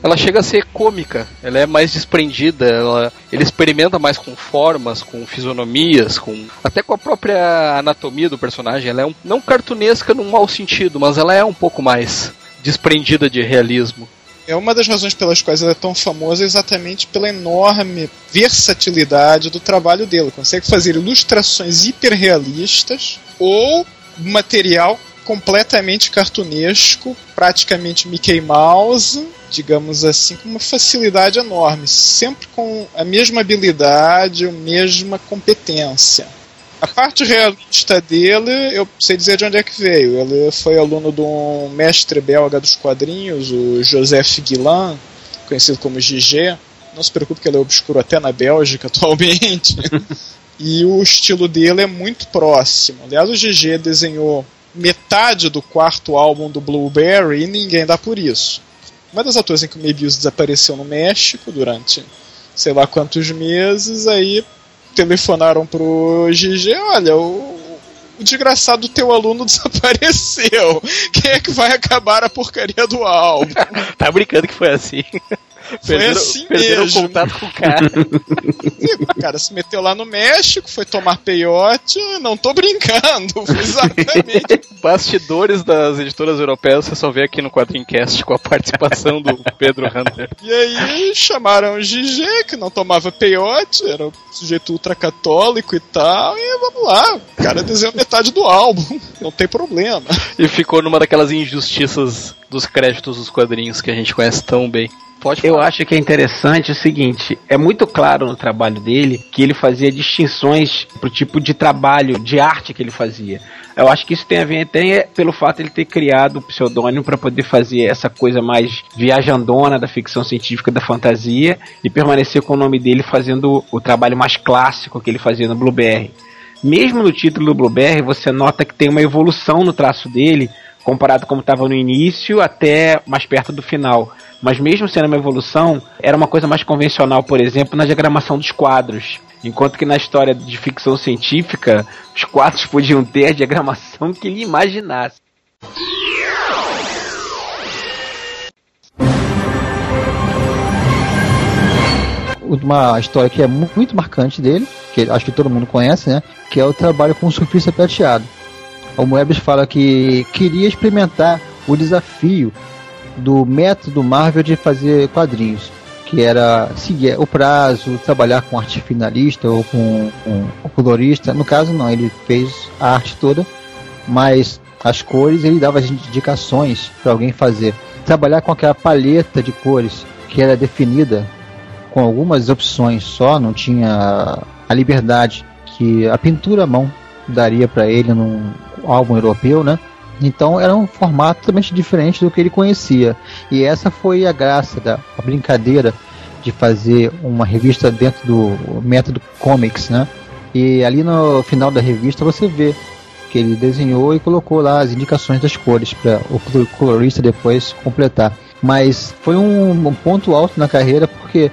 Ela chega a ser cômica, ela é mais desprendida, ela, ele experimenta mais com formas, com fisionomias, com até com a própria anatomia do personagem. Ela é um, não cartunesca num mau sentido, mas ela é um pouco mais desprendida de realismo. É uma das razões pelas quais ele é tão famoso é exatamente pela enorme versatilidade do trabalho dele. Consegue fazer ilustrações hiperrealistas ou material completamente cartunesco, praticamente Mickey Mouse, digamos assim, com uma facilidade enorme, sempre com a mesma habilidade, a mesma competência. A parte realista dele, eu sei dizer de onde é que veio. Ele foi aluno de um mestre belga dos quadrinhos, o Joseph Guillain, conhecido como GG. Não se preocupe que ele é obscuro até na Bélgica atualmente. e o estilo dele é muito próximo. Aliás, o GG desenhou metade do quarto álbum do Blueberry e ninguém dá por isso. Uma das alturas em que o Mebius desapareceu no México durante sei lá quantos meses, aí telefonaram pro GG, olha, o, o desgraçado do teu aluno desapareceu. Quem é que vai acabar a porcaria do álbum? tá brincando que foi assim. Foi perderam, assim perderam mesmo. o contato com o cara. O cara se meteu lá no México, foi tomar peiote, não tô brincando, foi exatamente. Bastidores das editoras europeias você só vê aqui no Quadrincast com a participação do Pedro Hunter. E aí chamaram o GG, que não tomava peiote, era um sujeito ultracatólico e tal, e vamos lá, o cara desenhou metade do álbum, não tem problema. E ficou numa daquelas injustiças dos créditos dos quadrinhos que a gente conhece tão bem. Pode Eu acho que é interessante o seguinte: é muito claro no trabalho dele que ele fazia distinções pro tipo de trabalho, de arte que ele fazia. Eu acho que isso tem a ver até pelo fato de ele ter criado o pseudônimo para poder fazer essa coisa mais viajandona da ficção científica, da fantasia, e permanecer com o nome dele fazendo o trabalho mais clássico que ele fazia no Blueberry. Mesmo no título do Blueberry, você nota que tem uma evolução no traço dele, comparado como estava no início até mais perto do final. Mas mesmo sendo uma evolução, era uma coisa mais convencional, por exemplo, na diagramação dos quadros. Enquanto que na história de ficção científica, os quadros podiam ter a diagramação que ele imaginasse. Uma história que é mu- muito marcante dele, que acho que todo mundo conhece, né? Que é o trabalho com o surfista prateado. O Moebius fala que queria experimentar o desafio do método Marvel de fazer quadrinhos, que era seguir o prazo, trabalhar com arte finalista ou com, com o colorista. No caso, não, ele fez a arte toda, mas as cores ele dava as indicações para alguém fazer. Trabalhar com aquela paleta de cores que era definida com algumas opções só, não tinha a liberdade que a pintura à mão daria para ele num álbum europeu, né? Então era um formato totalmente diferente do que ele conhecia. E essa foi a graça da a brincadeira de fazer uma revista dentro do método comics, né? E ali no final da revista você vê que ele desenhou e colocou lá as indicações das cores para o colo- colorista depois completar. Mas foi um, um ponto alto na carreira porque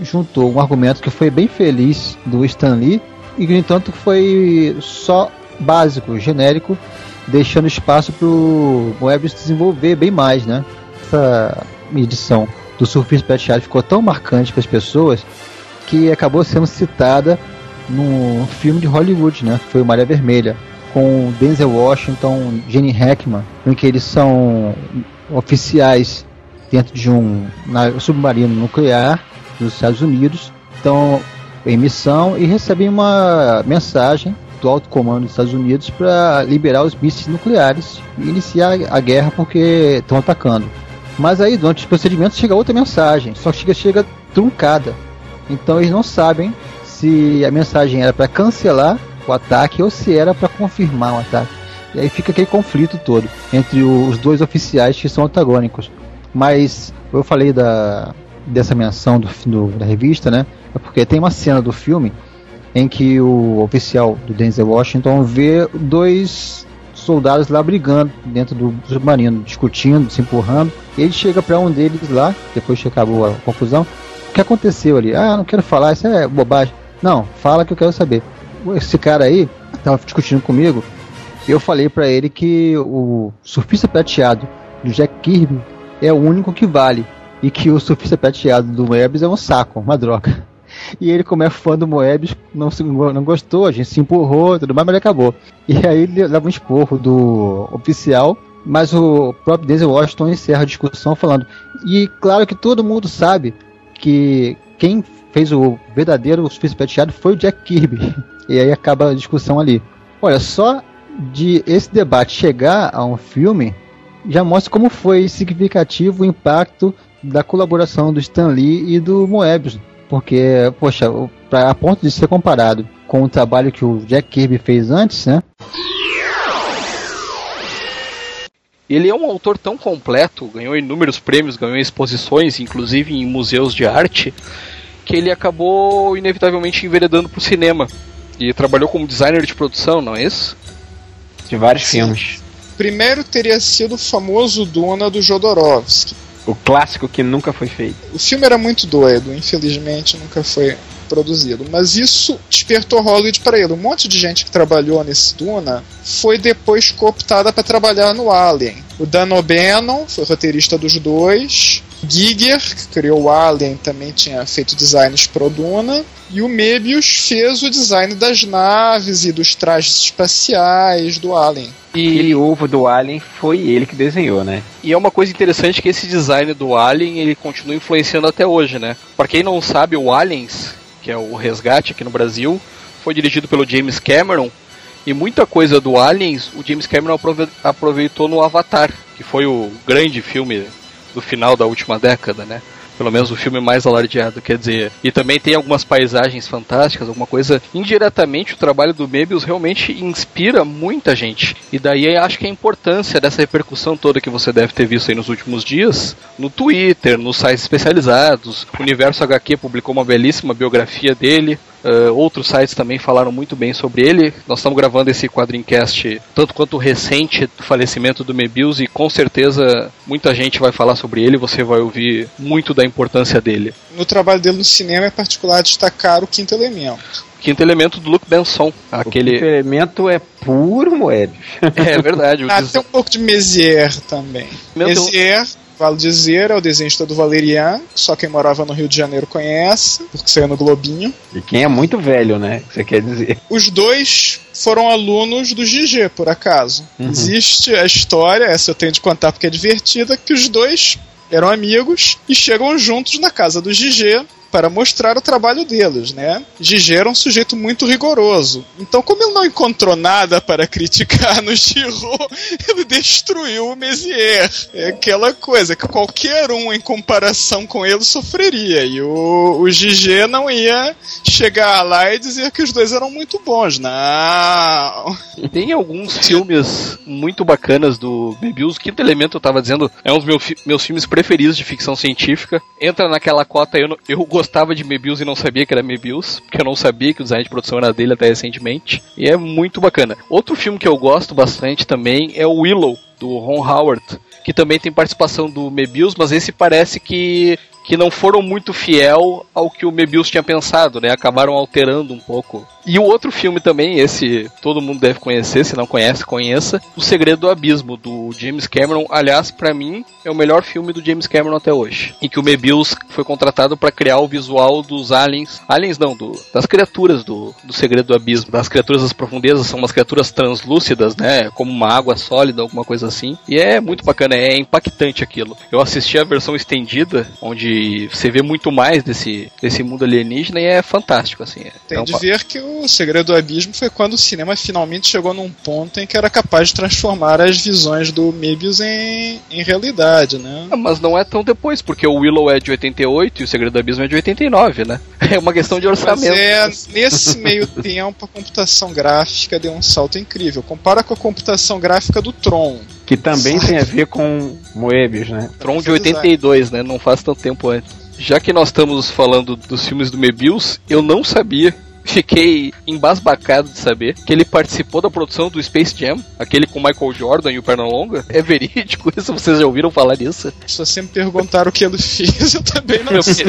juntou um argumento que foi bem feliz do Stan Lee e no entanto, foi só básico, genérico, deixando espaço para o Moebius desenvolver bem mais, né? Essa edição do Surfista Prateado ficou tão marcante para as pessoas que acabou sendo citada num filme de Hollywood, né? Foi o Maré Vermelha, com Denzel Washington, Gene Hackman, em que eles são oficiais dentro de um submarino nuclear dos Estados Unidos, estão em missão e recebem uma mensagem do alto comando dos Estados Unidos para liberar os mísseis nucleares e iniciar a guerra porque estão atacando. Mas aí, durante os procedimentos, chega outra mensagem, só chega, chega truncada. Então eles não sabem se a mensagem era para cancelar o ataque ou se era para confirmar o ataque. E aí fica aquele conflito todo entre os dois oficiais que são antagônicos. Mas eu falei da, dessa menção do, do- da revista, né? É porque tem uma cena do filme em que o oficial do Denzel Washington vê dois soldados lá brigando dentro do submarino, discutindo, se empurrando. Ele chega para um deles lá, depois que acabou a confusão. O que aconteceu ali? Ah, não quero falar, isso é bobagem. Não, fala que eu quero saber. Esse cara aí tava discutindo comigo. Eu falei para ele que o surfista prateado do Jack Kirby é o único que vale. E que o surfista prateado do Moebius é um saco, uma droga. E ele, como é fã do Moebius, não, se, não gostou, a gente se empurrou tudo mais, mas ele acabou. E aí ele leva um esporro do oficial, mas o próprio Denzel Washington encerra a discussão falando. E claro que todo mundo sabe que quem fez o verdadeiro surfista prateado foi o Jack Kirby. E aí acaba a discussão ali. Olha, só de esse debate chegar a um filme já mostra como foi significativo o impacto da colaboração do Stan Lee e do Moebius. Porque, poxa, o- pra, a ponto de ser comparado com o trabalho que o Jack Kirby fez antes, né? Ele é um autor tão completo, ganhou inúmeros prêmios, ganhou exposições, inclusive em museus de arte, que ele acabou inevitavelmente enveredando pro cinema. E trabalhou como designer de produção, não é isso? De vários filmes. Primeiro teria sido o famoso Duna do Jodorowsky. O clássico que nunca foi feito. O filme era muito doido, infelizmente nunca foi produzido. Mas isso despertou Hollywood para ele. Um monte de gente que trabalhou nesse Duna foi depois cooptada para trabalhar no Alien. O Dan O'Bannon foi roteirista dos dois. Giger, que criou o Alien, também tinha feito designs pro Duna. E o Mebius fez o design das naves e dos trajes espaciais do Alien. E, Aquele ovo do Alien foi ele que desenhou, né? e é uma coisa interessante que esse design do Alien ele continua influenciando até hoje, né? Para quem não sabe, o Aliens, que é o resgate aqui no Brasil, foi dirigido pelo James Cameron. E muita coisa do Aliens o James Cameron aprove- aproveitou no Avatar, que foi o grande filme do final da última década, né? Pelo menos o filme mais alardeado, quer dizer. E também tem algumas paisagens fantásticas, alguma coisa. Indiretamente, o trabalho do Mebius realmente inspira muita gente. E daí acho que a importância dessa repercussão toda que você deve ter visto aí nos últimos dias, no Twitter, nos sites especializados. O Universo HQ publicou uma belíssima biografia dele. Uh, outros sites também falaram muito bem sobre ele. Nós estamos gravando esse quadrincast tanto quanto recente do falecimento do Mebius e com certeza muita gente vai falar sobre ele. Você vai ouvir muito da importância dele. No trabalho dele no cinema é particular destacar o quinto elemento. Quinto elemento do Luke Benson, O aquele elemento é puro Moebius. é verdade. Ah, des- tem um pouco de Mézières também. Mézières, vale dizer, é o desenhista do Valerian, que só quem morava no Rio de Janeiro conhece, porque saiu no Globinho. E quem é muito velho, né? Você quer dizer? Os dois foram alunos do GG, por acaso. Uhum. Existe a história, essa eu tenho de contar porque é divertida, que os dois eram amigos e chegam juntos na casa do GG para mostrar o trabalho deles, né? Gigi era um sujeito muito rigoroso. Então, como ele não encontrou nada para criticar no Giro, ele destruiu o Mézières. É aquela coisa que qualquer um, em comparação com ele, sofreria. E o, o Gigi não ia chegar lá e dizer que os dois eram muito bons. Não. Tem alguns filmes muito bacanas do Mebius. O Quinto Elemento, eu tava dizendo, é um dos meus, meus filmes preferidos de ficção científica. Entra naquela cota, eu, eu gostava de Mebius e não sabia que era Mebius, porque eu não sabia que o design de produção era dele até recentemente. E é muito bacana. Outro filme que eu gosto bastante também é o Willow, do Ron Howard, que também tem participação do Mebius, mas esse parece que que não foram muito fiel ao que o Mebius tinha pensado, né? Acabaram alterando um pouco. E o outro filme também, esse todo mundo deve conhecer, se não conhece, conheça, O Segredo do Abismo, do James Cameron. Aliás, pra mim, é o melhor filme do James Cameron até hoje. Em que o Mebius foi contratado pra criar o visual dos aliens. Aliens não, do, das criaturas do, do Segredo do Abismo. Das criaturas das profundezas, são umas criaturas translúcidas, né? Como uma água sólida, alguma coisa assim. E é muito bacana, é impactante aquilo. Eu assisti a versão estendida, onde você vê muito mais desse, desse mundo alienígena e é fantástico, assim. É Tem um de ver que o Segredo do Abismo foi quando o cinema finalmente chegou num ponto em que era capaz de transformar as visões do Mebius em, em realidade, né? Ah, Mas não é tão depois, porque o Willow é de 88 e o Segredo do Abismo é de 89, né? É uma questão de Mas orçamento. é, nesse meio tempo a computação gráfica deu um salto incrível. Compara com a computação gráfica do Tron. Que também tem a ver com Moebius, né? Tron de Foi design. 82, né? Não faz tanto tempo antes. Já que nós estamos falando dos filmes do Mebius, eu não sabia. Fiquei embasbacado de saber que ele participou da produção do Space Jam, aquele com Michael Jordan e o Pernalonga. É verídico isso? Vocês já ouviram falar disso? Se você me perguntar o que ele fez, eu também não Eu sei.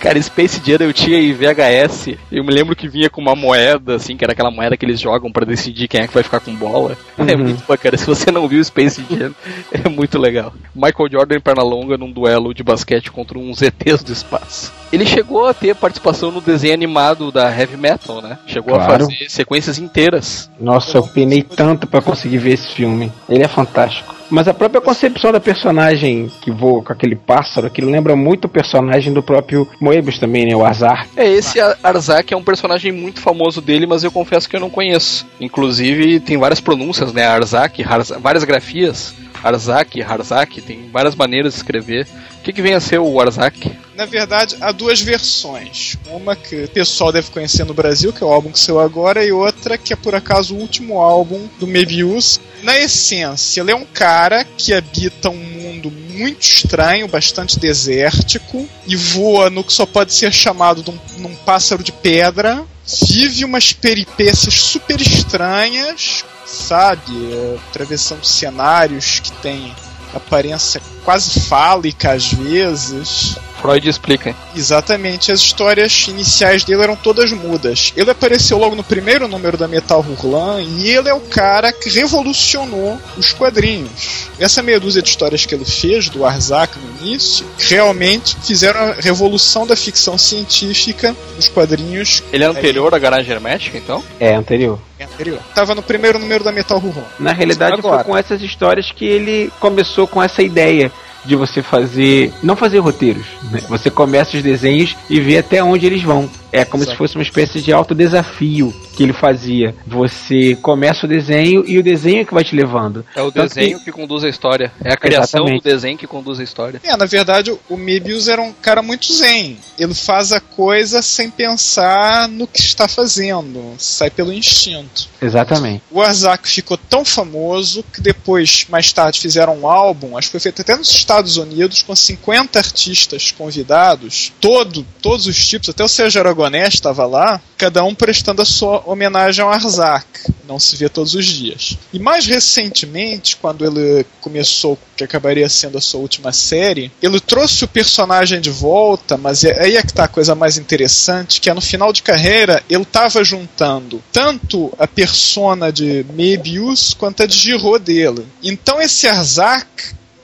Cara, Space Jam eu tinha em VHS. Eu me lembro que vinha com uma moeda, assim, que era aquela moeda que eles jogam pra decidir quem é que vai ficar com bola. É Uhum. muito bacana. Se você não viu Space Jam, é muito legal. Michael Jordan e Pernalonga num duelo de basquete contra uns ETs do espaço. Ele chegou a ter participação no desenho animado da Heavy Metal, né? Chegou Claro. a fazer sequências inteiras. Nossa, eu penei tanto pra conseguir ver esse filme. Ele é fantástico. Mas a própria concepção da personagem que voa com aquele pássaro, aquilo lembra muito o personagem do próprio Moebius também, né? O Azar. É, esse Ar- Arzak é um personagem muito famoso dele, mas eu confesso que eu não conheço. Inclusive, tem várias pronúncias, né? Arzak, várias grafias. Arzak, Harzak, tem várias maneiras de escrever. O que, que vem a ser o Arzak? Na verdade, há duas versões. Uma que o pessoal deve conhecer no Brasil, que é o álbum que saiu agora, e outra que é por acaso o último álbum do Mebius. Na essência, ele é um cara que habita um mundo muito estranho, bastante desértico, e voa no que só pode ser chamado de um, num pássaro de pedra. Vive umas peripécias super estranhas, sabe? É, atravessando cenários que tem aparência quase fálica às vezes. Freud explica. Exatamente, as histórias iniciais dele eram todas mudas. Ele apareceu logo no primeiro número da Metal Hurlan e ele é o cara que revolucionou os quadrinhos. Essa meia dúzia de histórias que ele fez do Arzak no início realmente fizeram a revolução da ficção científica nos quadrinhos. Ele é anterior à Garagem Hermética, então? É, anterior. Anterior. Tava no primeiro número da Metal Hurlan. Na realidade, Agora. foi com essas histórias que ele começou com essa ideia de você fazer. Não fazer roteiros. Né? Você começa os desenhos e vê até onde eles vão. É como Exato. se fosse uma espécie de autodesafio que ele fazia. Você começa o desenho e o desenho é que vai te levando. É o Tanto desenho que conduz a história. É a criação Exatamente. do desenho que conduz a história. É, na verdade, o Mebius era um cara muito zen. Ele faz a coisa sem pensar no que está fazendo. Sai pelo instinto. Exatamente. O Arzak ficou tão famoso que depois, mais tarde, fizeram um álbum, acho que foi feito até nos Estados Unidos, com 50 artistas convidados, todo, todos os tipos, até o Sérgio Aragonés estava lá, cada um prestando a sua homenagem ao Arzak. Não se vê todos os dias. E mais recentemente, quando ele começou, que acabaria sendo a sua última série, ele trouxe o personagem de volta, mas é- aí é que tá a coisa mais interessante, que é no final de carreira, ele estava juntando tanto a persona de Mebius quanto a de Giro dele. Então esse Arzak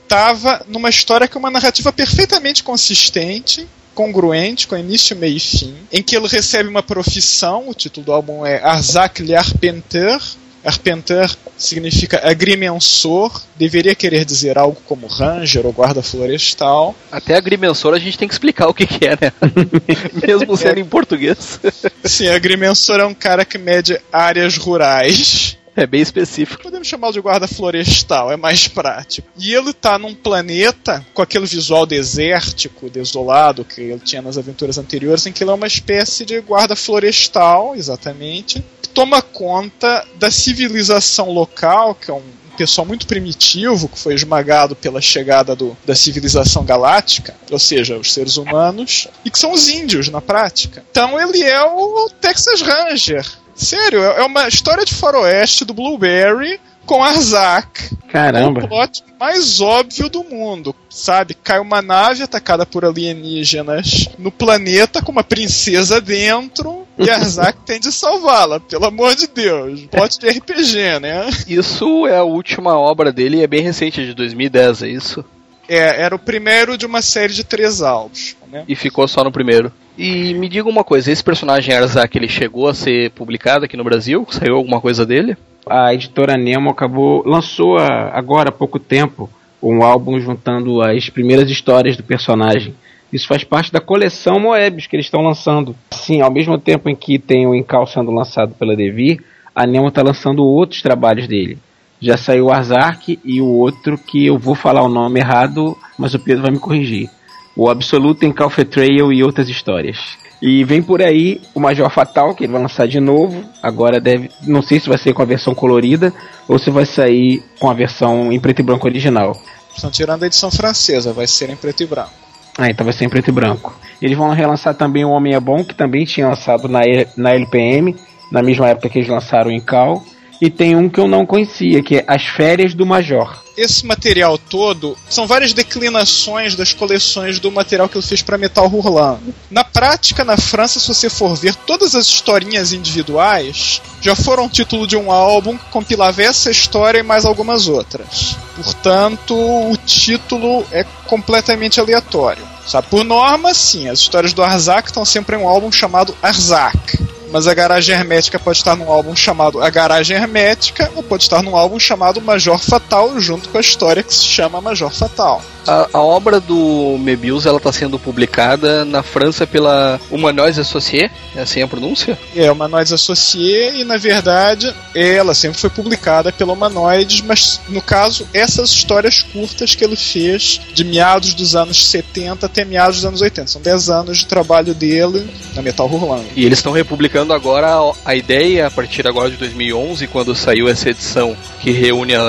estava numa história que é uma narrativa perfeitamente consistente, congruente, com início, meio e fim, em que ele recebe uma profissão, o título do álbum é Arzak le Arpenter. Arpenter significa agrimensor, deveria querer dizer algo como ranger ou guarda florestal. Até agrimensor a gente tem que explicar o que, que é, né? Mesmo sendo em português. Sim, agrimensor é um cara que mede áreas rurais. É bem específico. Podemos chamá-lo de guarda florestal, é mais prático. E ele tá num planeta com aquele visual desértico, desolado que ele tinha nas aventuras anteriores, em que ele é uma espécie de guarda florestal, exatamente, que toma conta da civilização local, que é um pessoal muito primitivo que foi esmagado pela chegada do- da civilização galáctica, ou seja, os seres humanos, e que são os índios na prática. Então ele é o Texas Ranger. Sério, é é uma história de faroeste do Blueberry com Arzak. Caramba. O plot mais óbvio do mundo, sabe? Cai uma nave atacada por alienígenas no planeta com uma princesa dentro e Arzak tem de salvá-la, pelo amor de Deus. Plot de RPG, né? Isso é a última obra dele e é bem recente, de 2010, é isso? É, era o primeiro de uma série de três álbuns. Né? E ficou só no primeiro. E me diga uma coisa, esse personagem Arzak, ele chegou a ser publicado aqui no Brasil? Saiu alguma coisa dele? A editora Nemo acabou lançou a- agora há pouco tempo um álbum juntando as primeiras histórias do personagem. Isso faz parte da coleção Moebius que eles estão lançando. Sim, ao mesmo tempo em que tem o Incal sendo lançado pela Devir, a Nemo está lançando outros trabalhos dele. Já saiu o Arzak e o outro que eu vou falar o nome errado, mas o Pedro vai me corrigir. O Absoluto Incal Betrayal e outras histórias. E vem por aí o Major Fatal, que ele vai lançar de novo. Agora deve. Não sei se vai ser com a versão colorida ou se vai sair com a versão em preto e branco original. Estão tirando a edição francesa, vai ser em preto e branco. Ah, então vai ser em preto e branco. Eles vão relançar também o Homem é Bom, que também tinha lançado na, na LPM, na mesma época que eles lançaram o Incal. E tem um que eu não conhecia, que é As Férias do Major. Esse material todo são várias declinações das coleções do material que ele fez para Metal Hurlan. Na prática, na França, se você for ver, todas as historinhas individuais já foram título de um álbum que compilava essa história e mais algumas outras. Portanto, o título é completamente aleatório. Sabe? Por norma, sim, as histórias do Arzak estão sempre em um álbum chamado Arzak. Mas a Garagem Hermética pode estar num álbum chamado A Garagem Hermética, ou pode estar num álbum chamado Major Fatal, junto com a história que se chama Major Fatal. A, a obra do Mebius ela está sendo publicada na França pela Humanoise Associé, é assim a pronúncia? É, Humanoides Associé, e na verdade ela sempre foi publicada pela Humanoides, mas no caso, essas histórias curtas que ele fez de meados dos anos 70 até meados dos anos 80. São 10 anos de trabalho dele na Metal Hurlando. E eles estão republicando agora a, ideia, a partir agora de 2011, quando saiu essa edição que reúne a-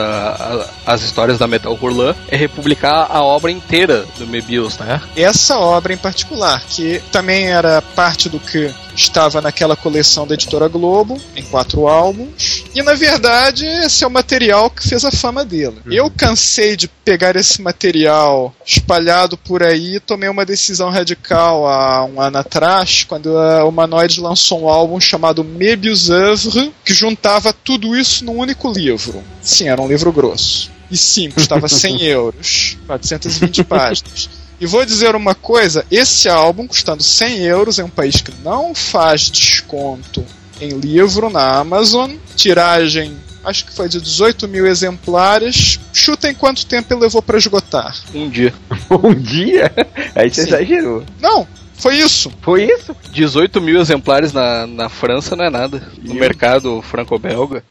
a- as histórias da Metal Hurlan, é republicar a obra inteira do Mebius, né? Essa obra em particular, que também era parte do que estava naquela coleção da editora Globo, em quatro álbuns. E na verdade, esse é o material que fez a fama dele. Eu cansei de pegar esse material espalhado por aí e tomei uma decisão radical há um ano atrás, quando a Humanoides lançou um álbum chamado Mebius Oeuvre, que juntava tudo isso num único livro. Sim, era um livro grosso. E sim, custava 100 euros, 420 páginas. E vou dizer uma coisa: esse álbum, custando 100 euros, em um país que não faz desconto em livro na Amazon, tiragem acho que foi de 18 mil exemplares. Chuta em quanto tempo ele levou para esgotar? Um dia. um dia? Aí você Sim. exagerou. Não, foi isso. Foi isso? 18 mil exemplares na, na França não é nada. No mercado franco-belga.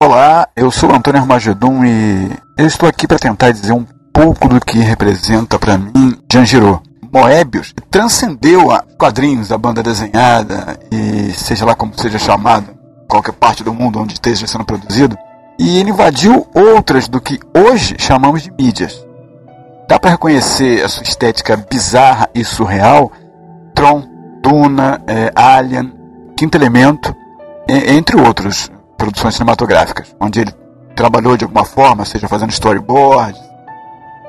Olá, eu sou o Antônio Armagedon e eu estou aqui para tentar dizer um pouco do que representa para mim Janjiro. Moebius transcendeu a quadrinhos da banda desenhada e seja lá como seja chamado, qualquer parte do mundo onde esteja sendo produzido, e ele invadiu outras do que hoje chamamos de mídias. Dá para reconhecer a sua estética bizarra e surreal, Tron, Duna, eh, Alien, Quinto Elemento, entre outros produções cinematográficas, onde ele trabalhou de alguma forma, seja fazendo storyboard.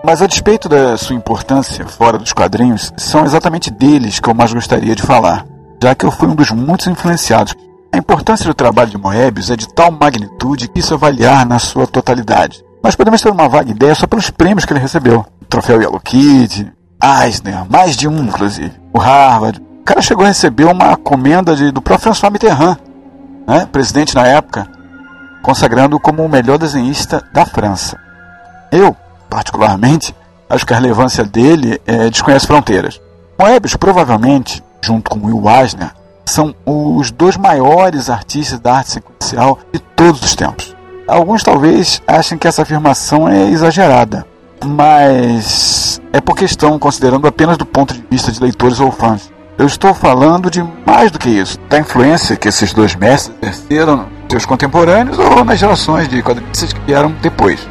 Mas a despeito da sua importância fora dos quadrinhos, são exatamente deles que eu mais gostaria de falar, já que eu fui um dos muitos influenciados. A importância do trabalho de Moebius é de tal magnitude que isso avaliar na sua totalidade. Nós podemos ter uma vaga ideia só pelos prêmios que ele recebeu. O troféu Yellow Kid, Eisner, mais de um inclusive, o Harvard. O cara chegou a receber uma comenda de- do próprio François Mitterrand, né, presidente na época, consagrando-o como o melhor desenhista da França. Eu, particularmente, acho que a relevância dele é, desconhece fronteiras. Moebius, provavelmente, junto com Will Eisner, são os dois maiores artistas da arte sequencial de todos os tempos. Alguns talvez achem que essa afirmação é exagerada, mas é porque estão considerando apenas do ponto de vista de leitores ou fãs. Eu estou falando de mais do que isso, da influência que esses dois mestres exerceram seus contemporâneos ou nas gerações de quadrinistas que vieram depois.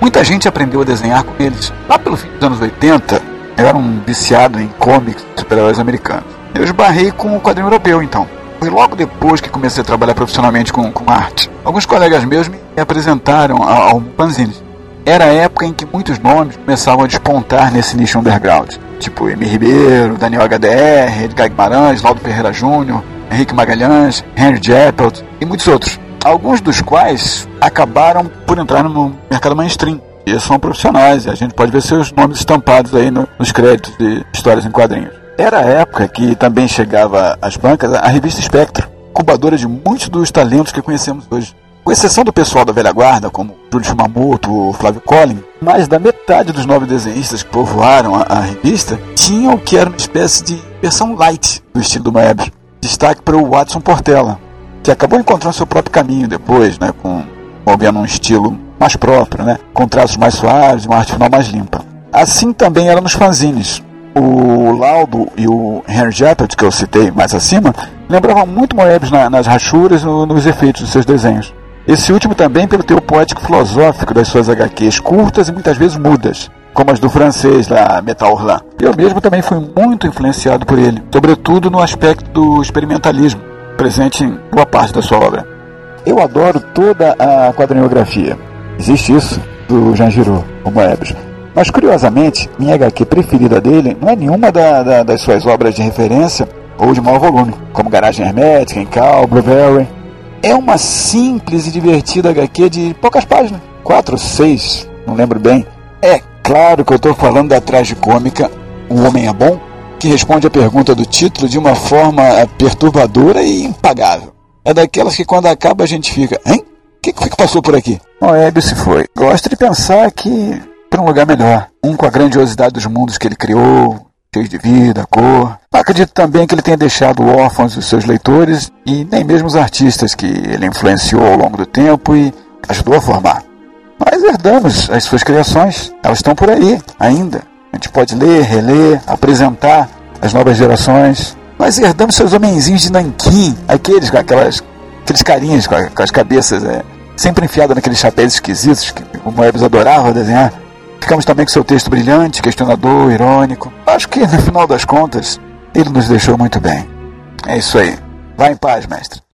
Muita gente aprendeu a desenhar com eles. Lá pelo fim dos anos 80, eu era um viciado em cómics de super-heróis americanos. Eu esbarrei com o quadrinho europeu, então. Foi logo depois que comecei a trabalhar profissionalmente com, com arte. Alguns colegas meus me apresentaram ao, ao fanzines. Era a época em que muitos nomes começavam a despontar nesse nicho underground. Tipo Emir Ribeiro, Daniel HDR, Edgar Guimarães, Laudo Ferreira Júnior, Henrique Magalhães, Henry Jeppelt e muitos outros. Alguns dos quais acabaram por entrar no mercado mainstream. E são profissionais, e a gente pode ver seus nomes estampados aí no- nos créditos de histórias em quadrinhos. Era a época que também chegava às bancas a revista Espectro, incubadora de muitos dos talentos que conhecemos hoje. Com exceção do pessoal da velha guarda, como Júlio Shimamoto ou Flávio Collin, mais da metade dos novos desenhistas que povoaram a, a revista tinham o que era uma espécie de versão light do estilo do Moebius. Destaque para o Watson Portela, que acabou encontrando seu próprio caminho depois, né, com movendo um estilo mais próprio, né, com traços mais suaves uma arte final mais limpa. Assim também era nos fanzines. O Laudo e o Henry Jeppert, que eu citei mais acima, lembravam muito Moebius na- nas rachuras e no- nos efeitos dos seus desenhos. Esse último também pelo teu poético filosófico das suas HQs curtas e muitas vezes mudas, como as do francês lá, Metal Hurlant. Eu mesmo também fui muito influenciado por ele, sobretudo no aspecto do experimentalismo, presente em boa parte da sua obra. Eu adoro toda a quadrinografia. Existe isso do Jean Giraud, o Moebius. Mas curiosamente, minha HQ preferida dele não é nenhuma da- da- das suas obras de referência ou de maior volume, como Garagem Hermética, Encal, Blueberry. É uma simples e divertida HQ de poucas páginas, quatro, seis, não lembro bem. É claro que eu estou falando da tragicômica O Homem é Bom, que responde a pergunta do título de uma forma perturbadora e impagável. É daquelas que quando acaba a gente fica, hein? que, que que passou por aqui? Moebius se foi. Gosto de pensar que para um lugar melhor. Um com a grandiosidade dos mundos que ele criou, de vida, cor. Acredito também que ele tenha deixado órfãos os seus leitores e nem mesmo os artistas que ele influenciou ao longo do tempo e ajudou a formar. Nós herdamos as suas criações, elas estão por aí ainda. A gente pode ler, reler, apresentar às novas gerações. Nós herdamos seus homenzinhos de nanquim, aqueles com aquelas, aqueles carinhas com as cabeças é, sempre enfiadas naqueles chapéus esquisitos que o Moebius adorava desenhar. Ficamos também com seu texto brilhante, questionador, irônico. Acho que, no final das contas, ele nos deixou muito bem. É isso aí. Vá em paz, mestre.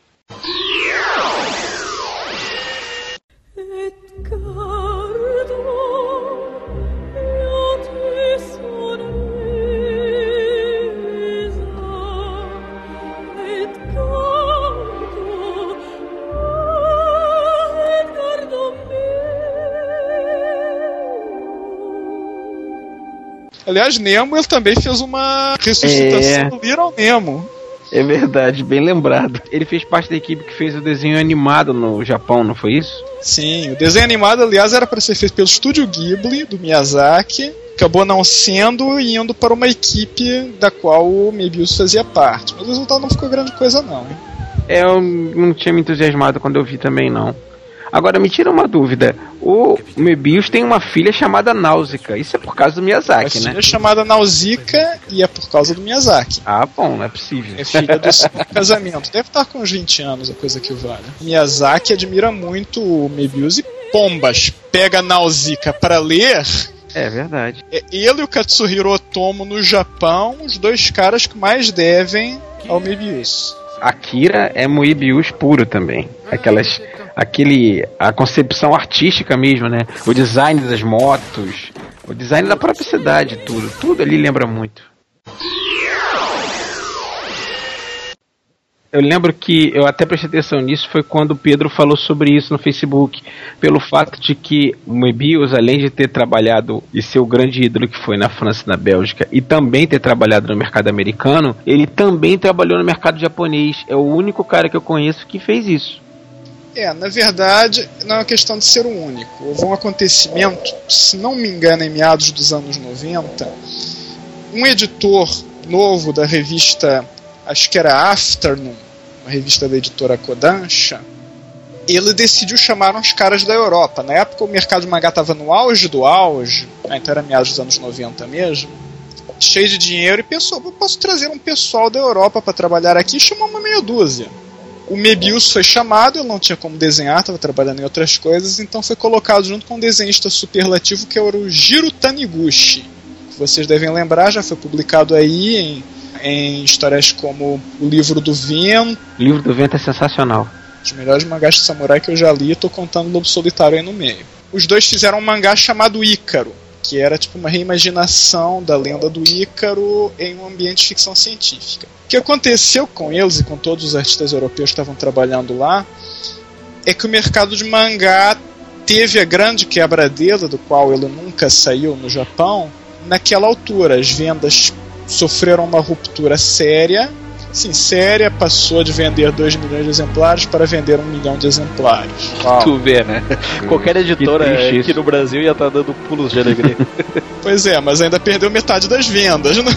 Aliás, Nemo ele também fez uma ressuscitação do Little Nemo. É verdade, bem lembrado. Ele fez parte da equipe que fez o desenho animado no Japão, não foi isso? Sim, o desenho animado, aliás, era para ser feito pelo estúdio Ghibli, do Miyazaki. Acabou não sendo e indo para uma equipe da qual o Mebius fazia parte. Mas o resultado não ficou grande coisa, não. hein? É, eu não tinha me entusiasmado quando eu vi também, não. Agora, me tira uma dúvida. O Mebius tem uma filha chamada Náusica. Isso é por causa do Miyazaki, né? filha é chamada Nausicaa e é por causa do Miyazaki. Ah, bom, não é possível. É filha do casamento. Deve estar com uns 20 anos, a coisa que vale. Miyazaki admira muito o Mebius e Pombas pega a Nausicaa para ler. É verdade. É ele e o Katsuhiro Otomo no Japão, os dois caras que mais devem ao Mebius. Akira é Moebius puro também. Aquelas, aquele, a concepção artística mesmo, né? O design das motos, o design da própria cidade, tudo, tudo ali lembra muito. Eu lembro que eu até prestei atenção nisso foi quando o Pedro falou sobre isso no Facebook, pelo fato de que o Moebius, além de ter trabalhado e ser o grande ídolo que foi na França e na Bélgica, e também ter trabalhado no mercado americano, ele também trabalhou no mercado japonês. É o único cara que eu conheço que fez isso. É, na verdade, não é uma questão de ser o único. Houve um acontecimento, se não me engano, em meados dos anos 90, um editor novo da revista, acho que era Afternoon, uma revista da editora Kodansha, ele decidiu chamar uns caras da Europa. Na época o mercado de mangá estava no auge do auge, né, então era meados dos anos 90 mesmo, cheio de dinheiro, e pensou, eu posso trazer um pessoal da Europa para trabalhar aqui, e uma meia dúzia. O Mebius foi chamado, ele não tinha como desenhar, estava trabalhando em outras coisas, então foi colocado junto com um desenhista superlativo que era o Jiro Taniguchi. Que vocês devem lembrar, já foi publicado aí em, em histórias como O Livro do Vento, O livro do vento é sensacional. os melhores mangás de samurai que eu já li, tô contando Lobo Solitário aí no meio. Os dois fizeram um mangá chamado Ícaro, que era tipo uma reimaginação da lenda do Ícaro em um ambiente de ficção científica. O que aconteceu com eles e com todos os artistas europeus que estavam trabalhando lá é que o mercado de mangá teve a grande quebradeira, do qual ele nunca saiu no Japão, naquela altura. As vendas sofreram uma ruptura séria. Sim, séria, passou de vender 2 milhões de exemplares para vender 1 um milhão de exemplares. Tu vê, né? Qualquer editora triste aqui no Brasil ia estar dando pulos de alegria. Pois é, mas ainda perdeu metade das vendas, né?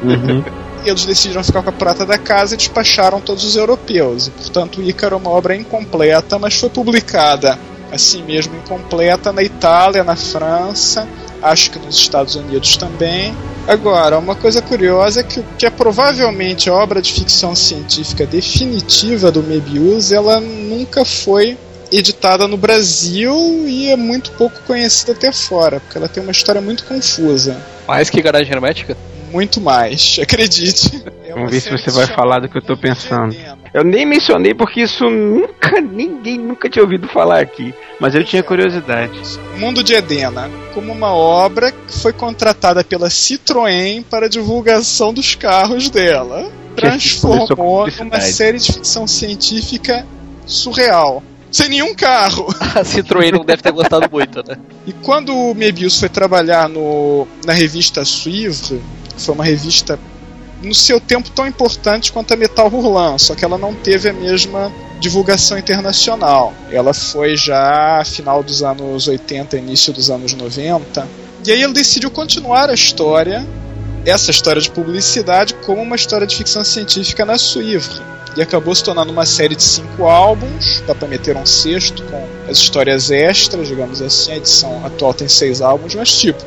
Uhum. Eles decidiram ficar com a prata da casa e despacharam todos os europeus. E, portanto, Ícaro é uma obra incompleta, mas foi publicada assim mesmo incompleta na Itália, na França, acho que nos Estados Unidos também. Agora, uma coisa curiosa é que, que é provavelmente a obra de ficção científica definitiva do Mebius, ela nunca foi editada no Brasil e é muito pouco conhecida até fora, porque ela tem uma história muito confusa. Mais que garagem hermética? Muito mais, acredite. É Vamos ver se você vai falar do que eu tô pensando. Veneno. Eu nem mencionei porque isso nunca, ninguém nunca tinha ouvido falar aqui. Mas eu tinha curiosidade. Mundo de Edena, como uma obra que foi contratada pela Citroën para divulgação dos carros dela. Transformou numa série de ficção científica surreal. Sem nenhum carro. A Citroën não deve ter gostado muito, né? E quando o Mebius foi trabalhar no, na revista Suivre, que foi uma revista no seu tempo tão importante quanto a Metal Hurlan, só que ela não teve a mesma divulgação internacional. Ela foi já final dos anos 80, início dos anos 90. E aí ele decidiu continuar a história, essa história de publicidade, como uma história de ficção científica na Suivre. E acabou se tornando uma série de cinco álbuns, dá pra meter um sexto com as histórias extras, digamos assim. A edição atual tem seis álbuns, mas tipo,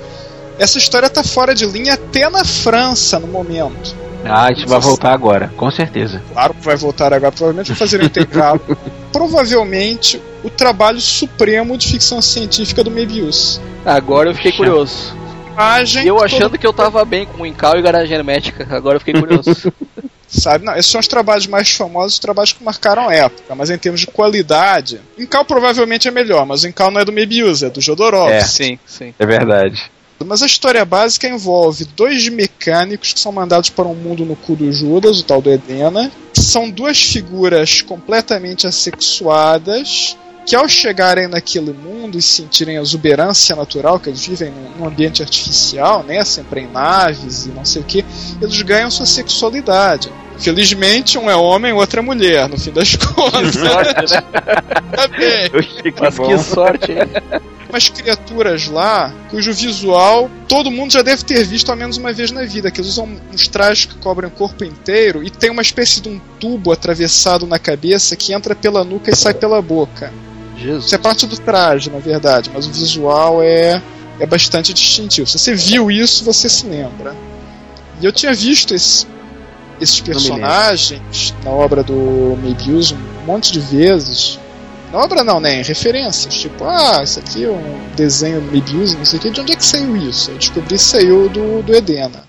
essa história tá fora de linha até na França no momento. Ah, isso vai voltar agora, com certeza. Claro que vai voltar agora, provavelmente vai fazer um intercalo. Provavelmente o trabalho supremo de ficção científica do Mebius. Agora eu fiquei curioso. Imagem Eu todo- achando que eu tava bem com o Incal e garagem hermética, agora eu fiquei curioso. Sabe? Não, esses são os trabalhos mais famosos, os trabalhos que marcaram a época, mas em termos de qualidade, Incal provavelmente é melhor, mas o Incal não é do Mebius, é do Jodorowsky. É. sim, sim. É verdade. Mas a história básica envolve dois mecânicos que são mandados para um mundo no cu do Judas, o tal do Edena. São duas figuras completamente assexuadas que, ao chegarem naquele mundo e sentirem a exuberância natural, que eles vivem num, ambiente artificial, né, sempre em naves e não sei o que, eles ganham sua sexualidade. Felizmente, um é homem, o outro é mulher, no fim das contas. sorte, né? Tá bem Mas que sorte, hein? umas criaturas lá cujo visual todo mundo já deve ter visto ao menos uma vez na vida, que eles usam uns trajes que cobrem o corpo inteiro e tem uma espécie de um tubo atravessado na cabeça que entra pela nuca e sai pela boca. Jesus. Isso é parte do traje, na verdade, mas o visual é, é bastante distintivo. Se você viu isso, você se lembra. E eu tinha visto esse- esses personagens na obra do Mebius um monte de vezes. Na obra não, né? Em referências. Tipo, ah, isso aqui é um desenho do Mebius, não sei o que. De onde é que saiu isso? Eu descobri que saiu do, do Edena.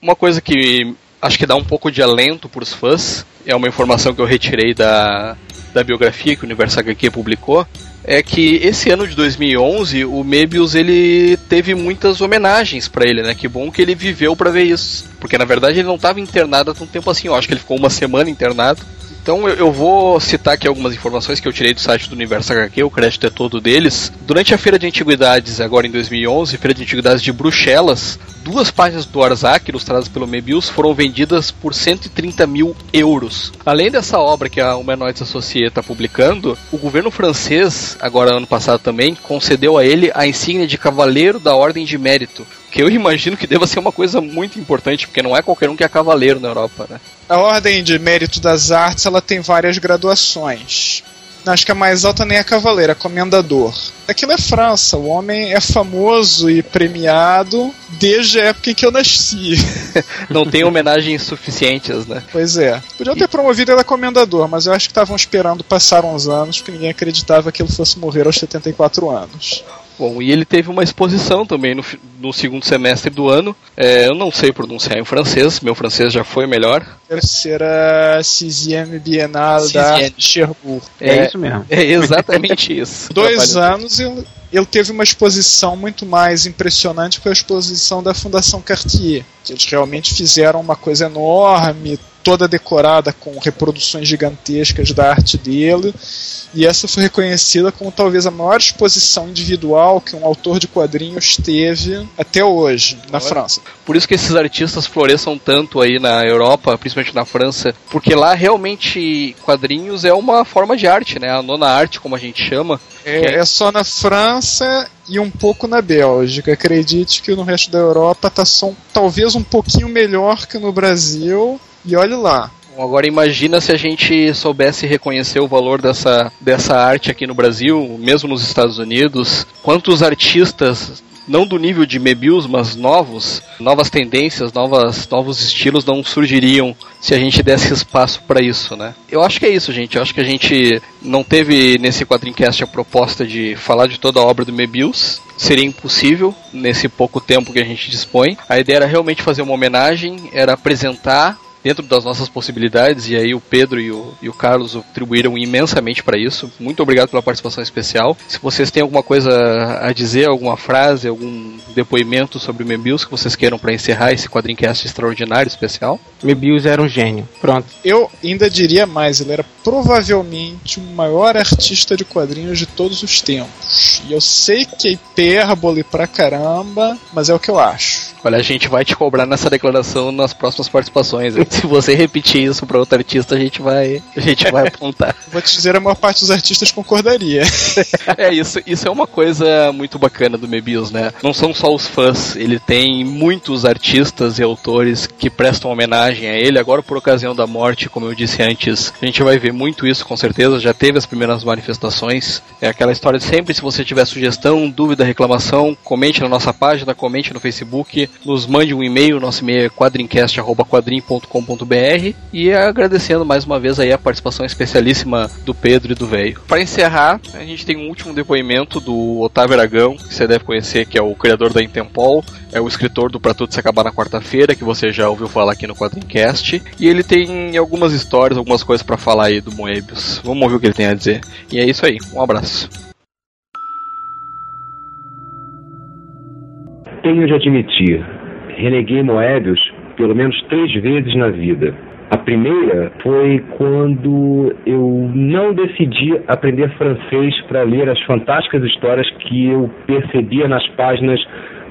Uma coisa que acho que dá um pouco de alento para os fãs, é uma informação que eu retirei da, da biografia que o Universo HQ publicou, é que esse ano de 2011 o Mebius ele teve muitas homenagens para ele, né? Que bom que ele viveu para ver isso, porque na verdade ele não estava internado há tanto tempo assim, eu acho que ele ficou uma semana internado. Então eu, eu vou citar aqui algumas informações que eu tirei do site do Universo HQ, o crédito é todo deles. Durante a Feira de Antiguidades, agora em 2011, Feira de Antiguidades de Bruxelas, duas páginas do Arzac, ilustradas pelo Mebius, foram vendidas por 130 mil euros. Além dessa obra que a Humanoids Associé está publicando, o governo francês, agora ano passado também, concedeu a ele a insígnia de Cavaleiro da Ordem de Mérito, que eu imagino que deva ser uma coisa muito importante, porque não é qualquer um que é cavaleiro na Europa, né? A Ordem de Mérito das Artes ela tem várias graduações. Acho que a mais alta nem é cavaleiro, é comendador. Aquilo é França, o homem é famoso e premiado desde a época em que eu nasci. Não tem homenagens suficientes, né? Pois é. Podiam ter promovido ele a comendador, mas eu acho que estavam esperando passar uns anos, porque ninguém acreditava que ele fosse morrer aos 74 anos. Bom, e ele teve uma exposição também no, no segundo semestre do ano. É, eu não sei pronunciar em francês, meu francês já foi melhor. Terceira Sixième Bienal da Sixième. Arte de Cherbourg. É, isso mesmo. É exatamente isso. Dois anos ele, ele teve uma exposição muito mais impressionante que a exposição da Fundação Cartier. que Eles realmente fizeram uma coisa enorme, toda decorada com reproduções gigantescas da arte dele. E essa foi reconhecida como talvez a maior exposição individual que um autor de quadrinhos teve até hoje na França. Por isso que esses artistas floresçam tanto aí na Europa, principalmente na França, porque lá realmente quadrinhos é uma forma de arte, né? A nona arte, como a gente chama. É, é só na França e um pouco na Bélgica. Acredite que no resto da Europa tá só um- talvez um pouquinho melhor que no Brasil. E olhe lá. Bom, Agora imagina se a gente soubesse reconhecer o valor dessa, dessa arte aqui no Brasil, mesmo nos Estados Unidos. Quantos artistas, não do nível de Mebius, mas novos, novas tendências, novas, novos estilos não surgiriam se a gente desse espaço para isso, né? Eu acho que é isso, gente. Eu acho que a gente não teve nesse quadrincast a proposta de falar de toda a obra do Mebius. Seria impossível nesse pouco tempo que a gente dispõe. A ideia era realmente fazer uma homenagem, era apresentar dentro das nossas possibilidades, e aí o Pedro e o, e o Carlos contribuíram imensamente para isso. Muito obrigado pela participação especial. Se vocês têm alguma coisa a dizer, alguma frase, algum depoimento sobre o Mebius que vocês queiram para encerrar esse quadrincast extraordinário especial. Mebius era um gênio. Pronto. Eu ainda diria mais, ele era provavelmente o maior artista de quadrinhos de todos os tempos. E eu sei que é hipérbole pra caramba, mas é o que eu acho. Olha, a gente vai te cobrar nessa declaração nas próximas participações. Se você repetir isso para outro artista, a gente vai, a gente vai apontar. Vou te dizer, a maior parte dos artistas concordaria. é, isso, isso é uma coisa muito bacana do Mebius, né? Não são só os fãs, ele tem muitos artistas e autores que prestam homenagem a ele. Agora, por ocasião da morte, como eu disse antes, a gente vai ver muito isso com certeza. Já teve as primeiras manifestações. É aquela história de sempre, se você tiver sugestão, dúvida, reclamação, comente na nossa página, comente no Facebook, nos mande um e-mail, nosso e-mail é quadrincast.quadrim.com.br e agradecendo mais uma vez aí a participação especialíssima do Pedro e do Velho. Para encerrar, a gente tem um último depoimento do Otávio Aragão, que você deve conhecer, que é o criador da Intempol, é o escritor do Pra Tudo Se Acabar na Quarta-feira, que você já ouviu falar aqui no Quadrincast, e ele tem algumas histórias, algumas coisas para falar aí do Moebius. Vamos ouvir o que ele tem a dizer. E é isso aí, um abraço. Tenho de admitir, reneguei Moebius pelo menos três vezes na vida. A primeira foi quando eu não decidi aprender francês para ler as fantásticas histórias que eu percebia nas páginas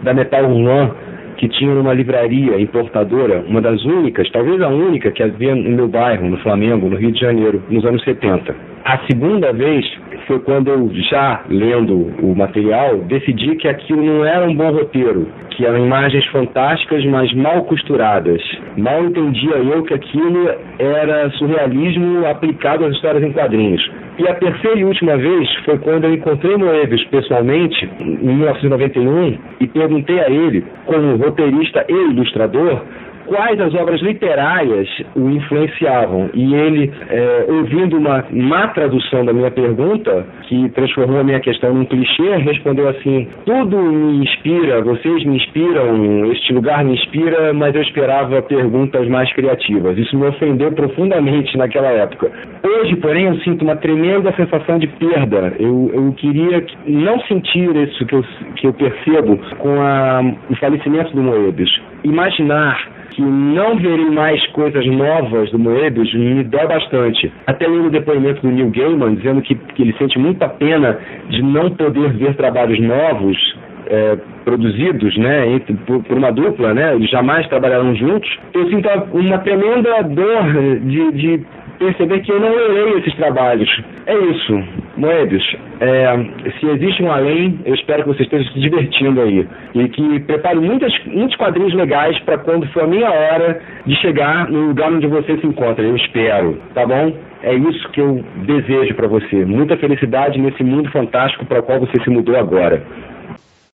da Metal Rouen, que tinha numa livraria importadora, uma das únicas, talvez a única que havia no meu bairro, no Flamengo, no Rio de Janeiro, nos anos 70. A segunda vez foi quando eu, já lendo o material, decidi que aquilo não era um bom roteiro, que eram imagens fantásticas, mas mal costuradas. Mal entendia eu que aquilo era surrealismo aplicado às histórias em quadrinhos. E a terceira e última vez foi quando eu encontrei Moebius pessoalmente, em 1991, e perguntei a ele, como roteirista e ilustrador, quais as obras literárias o influenciavam. E ele, é, ouvindo uma má tradução da minha pergunta, que transformou a minha questão num clichê, respondeu assim: Tudo me inspira, vocês me inspiram, este lugar me inspira, mas eu esperava perguntas mais criativas. Isso me ofendeu profundamente naquela época. Hoje, porém, eu sinto uma tremenda sensação de perda. Eu, eu queria não sentir isso que eu, que eu percebo com a, o falecimento do Moebius. Imaginar que não verei mais coisas novas do Moebius me dói bastante. Até lendo o depoimento do Neil Gaiman, dizendo que, que ele sente muita pena de não poder ver trabalhos novos é, produzidos né, entre, por, por, uma dupla, né, eles jamais trabalharam juntos, eu sinto uma tremenda dor de, de perceber que eu não lerei esses trabalhos. É isso, Moebius. É, se existe um além, eu espero que você esteja se divertindo aí. E que prepare muitas, muitos quadrinhos legais para quando for a minha hora de chegar no lugar onde você se encontra. Eu espero, tá bom? É isso que eu desejo para você. Muita felicidade nesse mundo fantástico para o qual você se mudou agora.